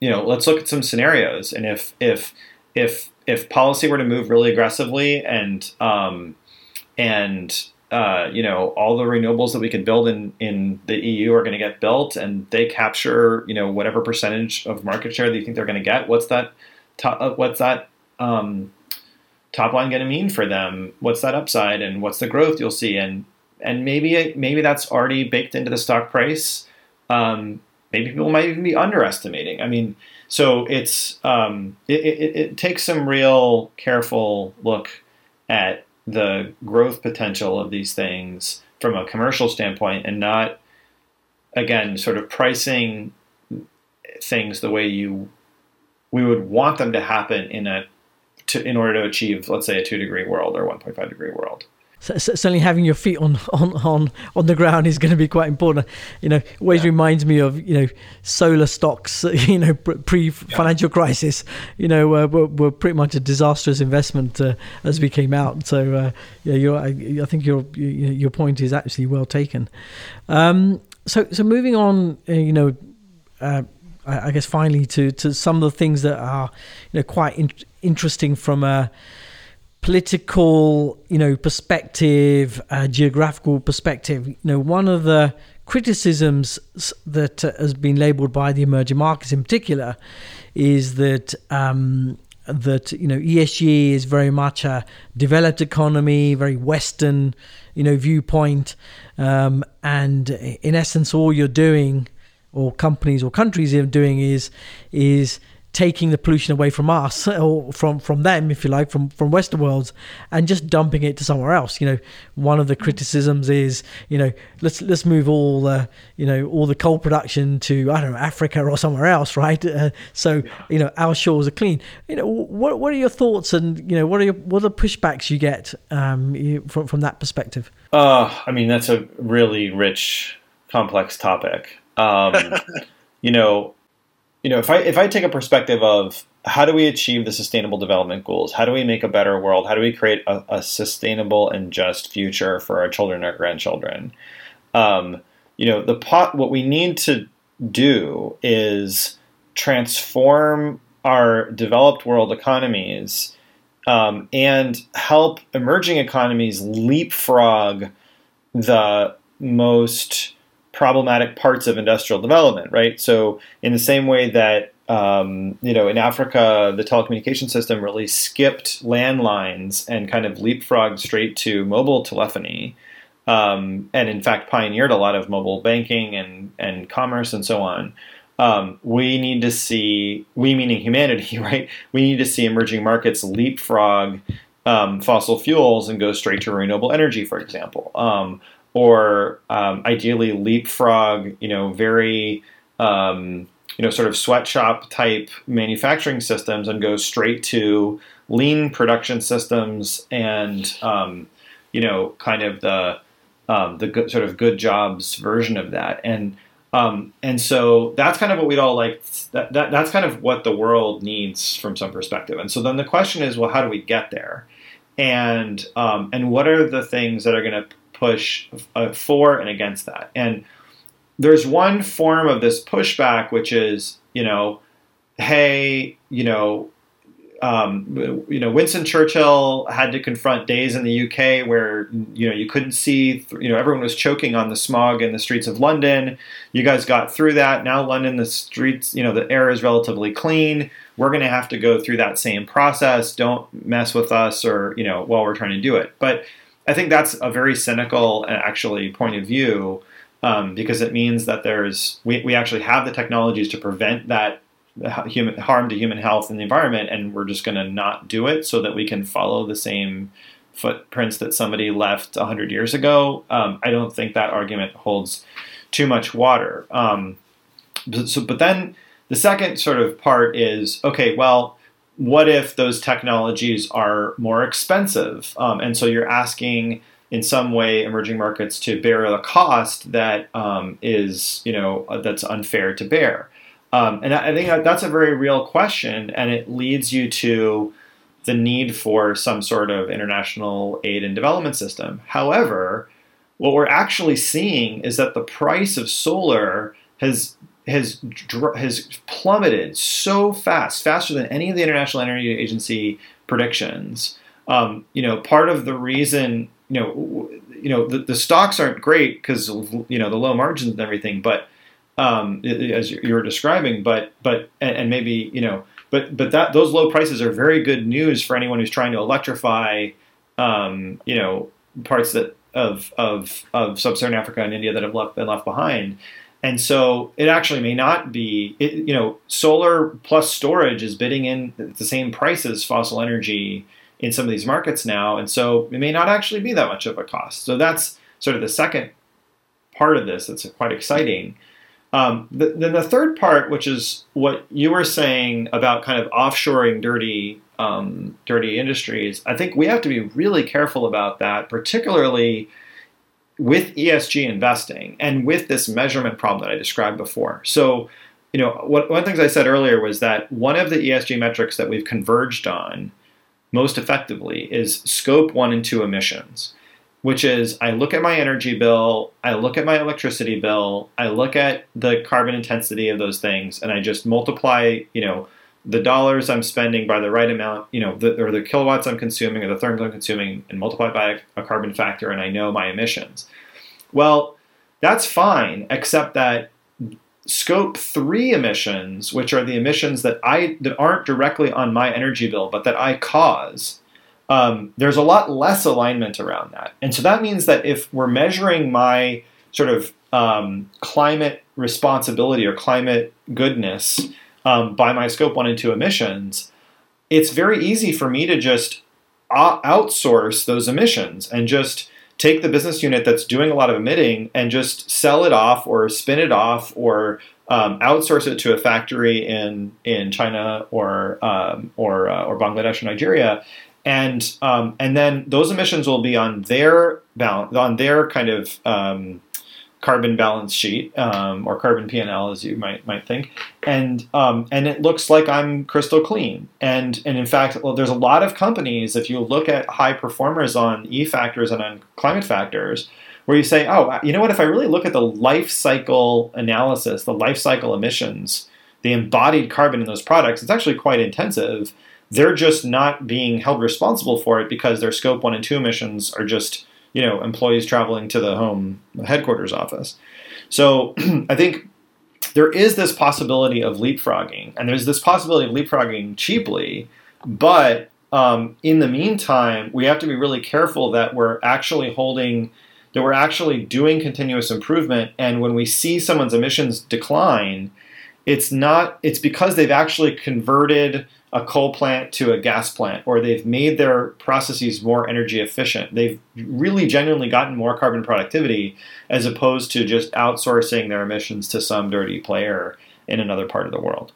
Speaker 2: you know, let's look at some scenarios. And if, if, if, if policy were to move really aggressively and, um, and uh, you know, all the renewables that we can build in, in the EU are going to get built, and they capture, you know, whatever percentage of market share that you think they're going to get. What's that? Top, uh, what's that um, top line going to mean for them? What's that upside, and what's the growth you'll see? And and maybe maybe that's already baked into the stock price. Um, maybe people might even be underestimating. I mean, so it's um, it, it, it takes some real careful look at the growth potential of these things from a commercial standpoint and not again sort of pricing things the way you we would want them to happen in a to, in order to achieve let's say a 2 degree world or 1.5 degree world
Speaker 1: certainly having your feet on, on, on, on the ground is going to be quite important. You know, always yeah. reminds me of you know solar stocks. You know, pre financial yeah. crisis. You know, uh, were, were pretty much a disastrous investment uh, as we came out. So uh, yeah, you're, I, I think your your point is actually well taken. Um, so so moving on, uh, you know. Uh, I, I guess finally to, to some of the things that are you know quite in, interesting from a political, you know, perspective, uh, geographical perspective. You know, one of the criticisms that uh, has been labelled by the emerging markets in particular is that um, that you know ESG is very much a developed economy, very Western, you know, viewpoint, um, and in essence, all you're doing, or companies or countries are doing, is is taking the pollution away from us or from from them if you like from from western worlds and just dumping it to somewhere else. You know one of the criticisms is you know let's let's move all the you know all the coal production to i don't know africa or somewhere else right? Uh, so you know our shores are clean. You know what what are your thoughts and you know what are your what are the pushbacks you get um, you, from from that perspective?
Speaker 2: Uh i mean that's a really rich complex topic. Um, you know you know, if I if I take a perspective of how do we achieve the sustainable development goals? How do we make a better world? How do we create a, a sustainable and just future for our children and our grandchildren? Um, you know, the pot. What we need to do is transform our developed world economies um, and help emerging economies leapfrog the most problematic parts of industrial development, right? So, in the same way that um, you know, in Africa, the telecommunication system really skipped landlines and kind of leapfrogged straight to mobile telephony, um, and in fact pioneered a lot of mobile banking and and commerce and so on. Um, we need to see, we meaning humanity, right? We need to see emerging markets leapfrog um, fossil fuels and go straight to renewable energy, for example. Or um, ideally leapfrog, you know, very um, you know sort of sweatshop type manufacturing systems and go straight to lean production systems and um, you know kind of the um, the good, sort of good jobs version of that. And um, and so that's kind of what we'd all like that, that that's kind of what the world needs from some perspective. And so then the question is well how do we get there? And um, and what are the things that are going to push uh, for and against that. And there's one form of this pushback, which is, you know, hey, you know, um, you know, Winston Churchill had to confront days in the UK where you know you couldn't see, you know, everyone was choking on the smog in the streets of London. You guys got through that. Now London, the streets, you know, the air is relatively clean. We're going to have to go through that same process. Don't mess with us, or you know, while we're trying to do it. But I think that's a very cynical, uh, actually, point of view um, because it means that there's we, we actually have the technologies to prevent that human harm to human health and the environment, and we're just going to not do it so that we can follow the same footprints that somebody left 100 years ago. Um, I don't think that argument holds too much water. Um, so, but then the second sort of part is okay, well, what if those technologies are more expensive? Um, and so you're asking in some way emerging markets to bear the cost that um, is, you know, uh, that's unfair to bear. Um, and I think that's a very real question, and it leads you to the need for some sort of international aid and development system. However, what we're actually seeing is that the price of solar has has has plummeted so fast, faster than any of the International Energy Agency predictions. Um, you know, part of the reason, you know, you know, the, the stocks aren't great because you know the low margins and everything, but um, as you were describing, but but and, maybe you know, but but that those low prices are very good news for anyone who's trying to electrify, um, you know, parts that of of of sub-Saharan Africa and India that have left been left behind. And so it actually may not be, it, you know, solar plus storage is bidding in the same price as fossil energy in some of these markets now. And so it may not actually be that much of a cost. So that's sort of the second part of this that's quite exciting. Um, the, then the third part, which is what you were saying about kind of offshoring dirty um, dirty industries. I think we have to be really careful about that, particularly with ESG investing and with this measurement problem that I described before. So, you know, what, one of the things I said earlier was that one of the ESG metrics that we've converged on most effectively is scope one and two emissions, which is I look at my energy bill, I look at my electricity bill, I look at the carbon intensity of those things, and I just multiply, you know, the dollars I'm spending by the right amount, you know, the, or the kilowatts I'm consuming or the therms I'm consuming, and multiply by a, carbon factor, and I know my emissions. Well, that's fine, except that scope three emissions, which are the emissions that I that aren't directly on my energy bill, but that I cause, um, there's a lot less alignment around that. And so that means that if we're measuring my sort of um, climate responsibility or climate goodness um, by my scope one and two emissions, it's very easy for me to just outsource those emissions and just take the business unit that's doing a lot of emitting and just sell it off or spin it off or um, outsource it to a factory in in China or um, or uh, or Bangladesh or Nigeria, and um, and then those emissions will be on their balance on their kind of um, carbon balance sheet um, or carbon P&L as you might might think, and um, and it looks like I'm crystal clean. And and in fact, well, there's a lot of companies. If you look at high performers on E factors and on climate factors, where you say, oh, you know what? If I really look at the life cycle analysis, the life cycle emissions, the embodied carbon in those products, it's actually quite intensive. They're just not being held responsible for it because their scope one and two emissions are just you know employees traveling to the home headquarters office. So I think there is this possibility of leapfrogging, and there's this possibility of leapfrogging cheaply, but um, in the meantime, we have to be really careful that we're actually holding that we're actually doing continuous improvement and when we see someone's emissions decline it's not it's because they've actually converted a coal plant to a gas plant, or they've made their processes more energy efficient. They've really genuinely gotten more carbon productivity as opposed to just outsourcing their emissions to some dirty player in another part of the world.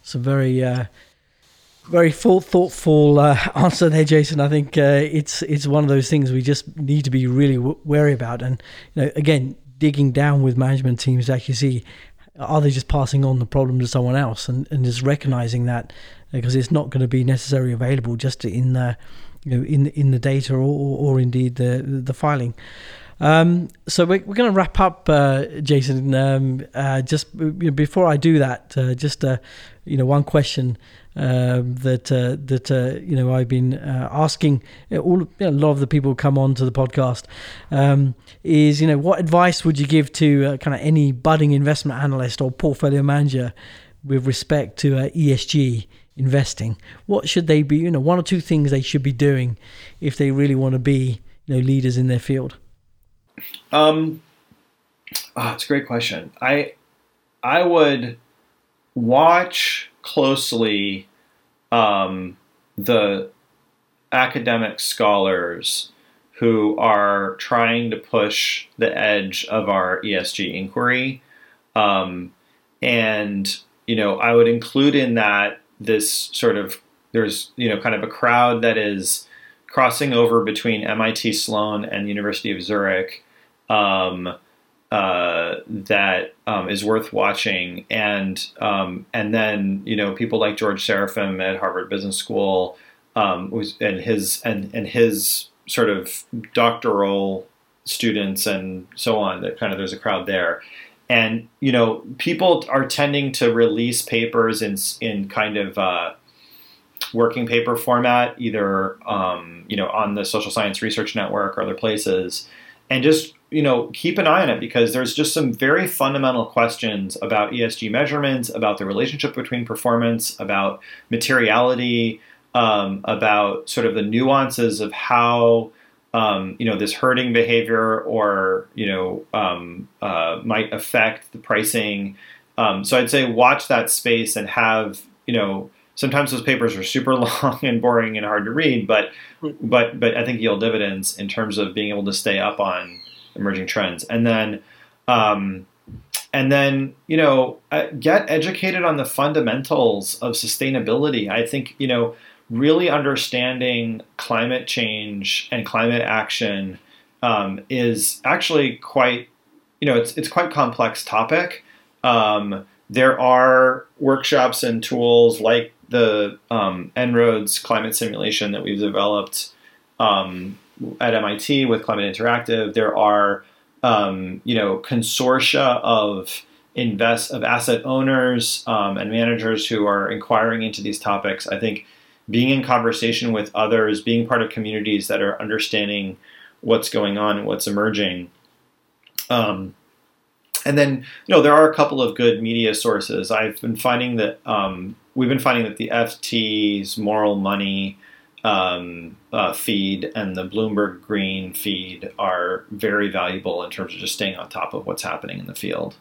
Speaker 1: It's a very, uh, very full, thoughtful uh, answer there, Jason. I think uh, it's it's one of those things we just need to be really w- wary about, and you know, again, digging down with management teams to actually see are they just passing on the problem to someone else and, and just recognizing that because it's not going to be necessarily available just in the you know in in the data or, or, or indeed the the filing. Um, so we're, we're going to wrap up, uh, Jason. Um, uh, just before I do that, uh, just uh, you know, one question um, that uh, that uh, you know I've been asking all you know, a lot of the people who come on to the podcast um, is you know what advice would you give to kind of any budding investment analyst or portfolio manager with respect to ESG investing? What should they be? You know, one or two things they should be doing if they really want to be you know leaders in their field.
Speaker 2: Um, oh, it's a great question. I I would watch closely um, the academic scholars who are trying to push the edge of our ESG inquiry. Um, and, you know, I would include in that this sort of, there's, you know, kind of a crowd that is crossing over between MIT Sloan and University of Zurich um, uh, that um, is worth watching, and um, and then you know people like George Serafeim at Harvard Business School, um, was, and his and and his sort of doctoral students and so on. That kind of there's a crowd there, and you know people are tending to release papers in in kind of uh, working paper format, either um, you know on the Social Science Research Network or other places, and just you know keep an eye on it because there's just some very fundamental questions about ESG measurements, about the relationship between performance, about materiality, um, about sort of the nuances of how. Um, you know this herding behavior, or you know, um, uh, might affect the pricing. Um, so I'd say watch that space and have you know sometimes those papers are super long and boring and hard to read, but mm-hmm. but but I think yield dividends in terms of being able to stay up on emerging trends. And then um, and then you know uh, get educated on the fundamentals of sustainability. I think you know really understanding climate change and climate action um, is actually quite, you know, it's it's quite complex topic. Um, there are workshops and tools like the um, En-ROADS climate simulation that we've developed um, at MIT with Climate Interactive. There are, um, you know, consortia of invest of asset owners um, and managers who are inquiring into these topics. I think being in conversation with others, being part of communities that are understanding what's going on and what's emerging. Um, and then, you know, there are a couple of good media sources. I've been finding that um, we've been finding that the FT's Moral Money um, uh, feed and the Bloomberg Green feed are very valuable in terms of just staying on top of what's happening in the field.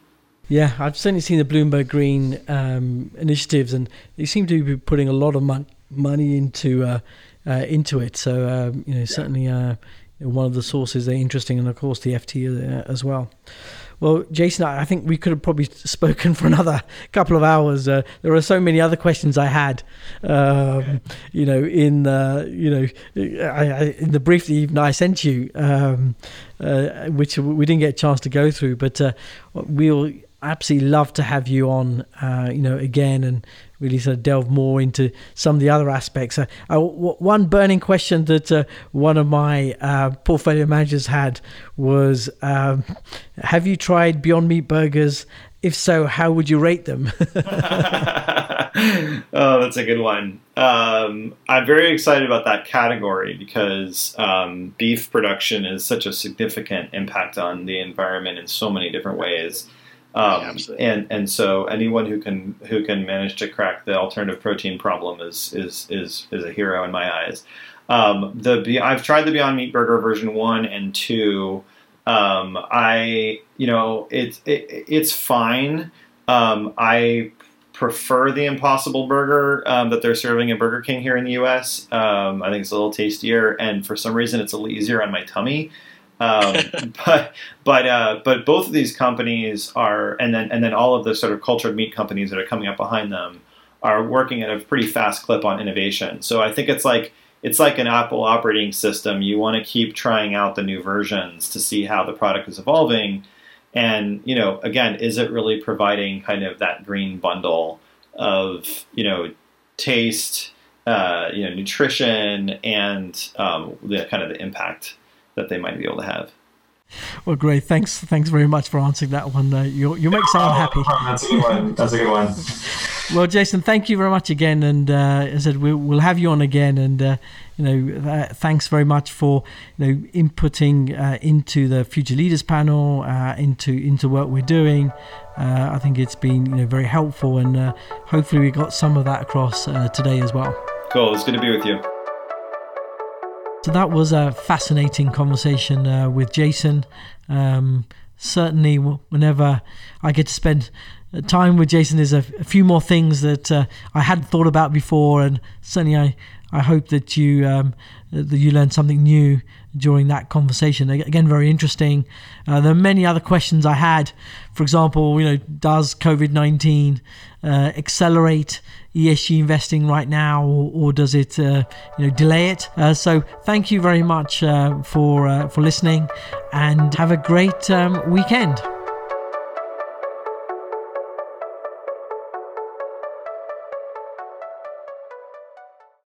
Speaker 1: Yeah, I've certainly seen the Bloomberg Green um, initiatives, and they seem to be putting a lot of mon- money into uh, uh, into it. So um, you know, certainly uh, one of the sources they're interesting, and of course the FT uh, as well. Well, Jason, I think we could have probably spoken for another couple of hours. Uh, there are so many other questions I had, um, you know, in uh, you know, I, I, in the brief that even I sent you, um, uh, which we didn't get a chance to go through, but uh, we'll absolutely love to have you on, uh, you know, again and really sort of delve more into some of the other aspects. Uh, uh, one burning question that uh, one of my uh, portfolio managers had was um, Have you tried Beyond Meat burgers? If so, how would you rate them?
Speaker 2: oh, that's a good one. Um, I'm very excited about that category because um, beef production is such a significant impact on the environment in so many different ways. Um, and and so anyone who can who can manage to crack the alternative protein problem is is is is a hero in my eyes. Um, the I've tried the Beyond Meat Burger version one and two. Um, I you know it's it, it's fine. Um, I prefer the Impossible Burger um, that they're serving at Burger King here in the U.S. Um, I think it's a little tastier, and for some reason, it's a little easier on my tummy. Um, but but uh, but both of these companies are, and then and then all of the sort of cultured meat companies that are coming up behind them are working at a pretty fast clip on innovation. So I think it's like it's like an Apple operating system. You want to keep trying out the new versions to see how the product is evolving. And you know, again, is it really providing kind of that green bundle of you know taste, uh, you know, nutrition, and um, the kind of the impact that they might be able to have.
Speaker 1: Well, great. Thanks. Thanks very much for answering that one. Uh, you you make someone happy.
Speaker 2: That's a good one. That's a good one.
Speaker 1: well, Jason, thank you very much again. And uh, as I said, we'll, we'll have you on again. And uh, you know, uh, thanks very much for you know inputting uh, into the Future Leaders panel, uh, into into what we're doing. I think it's been you know very helpful, and hopefully we got some of that across today as well.
Speaker 2: Cool. It's good to be with you.
Speaker 1: So that was a fascinating conversation uh, with Jason. Um, certainly, whenever I get to spend uh, time with Jason, there's a, a few more things that uh, I hadn't thought about before, and certainly I, I hope that you um, that you learned something new during that conversation. Again, very interesting. Uh, there are many other questions I had. For example, you know, does COVID nineteen uh, accelerate ESG investing right now, or, or does it, uh, you know, delay it? Uh, so, thank you very much uh, for for listening, and have a great um, weekend.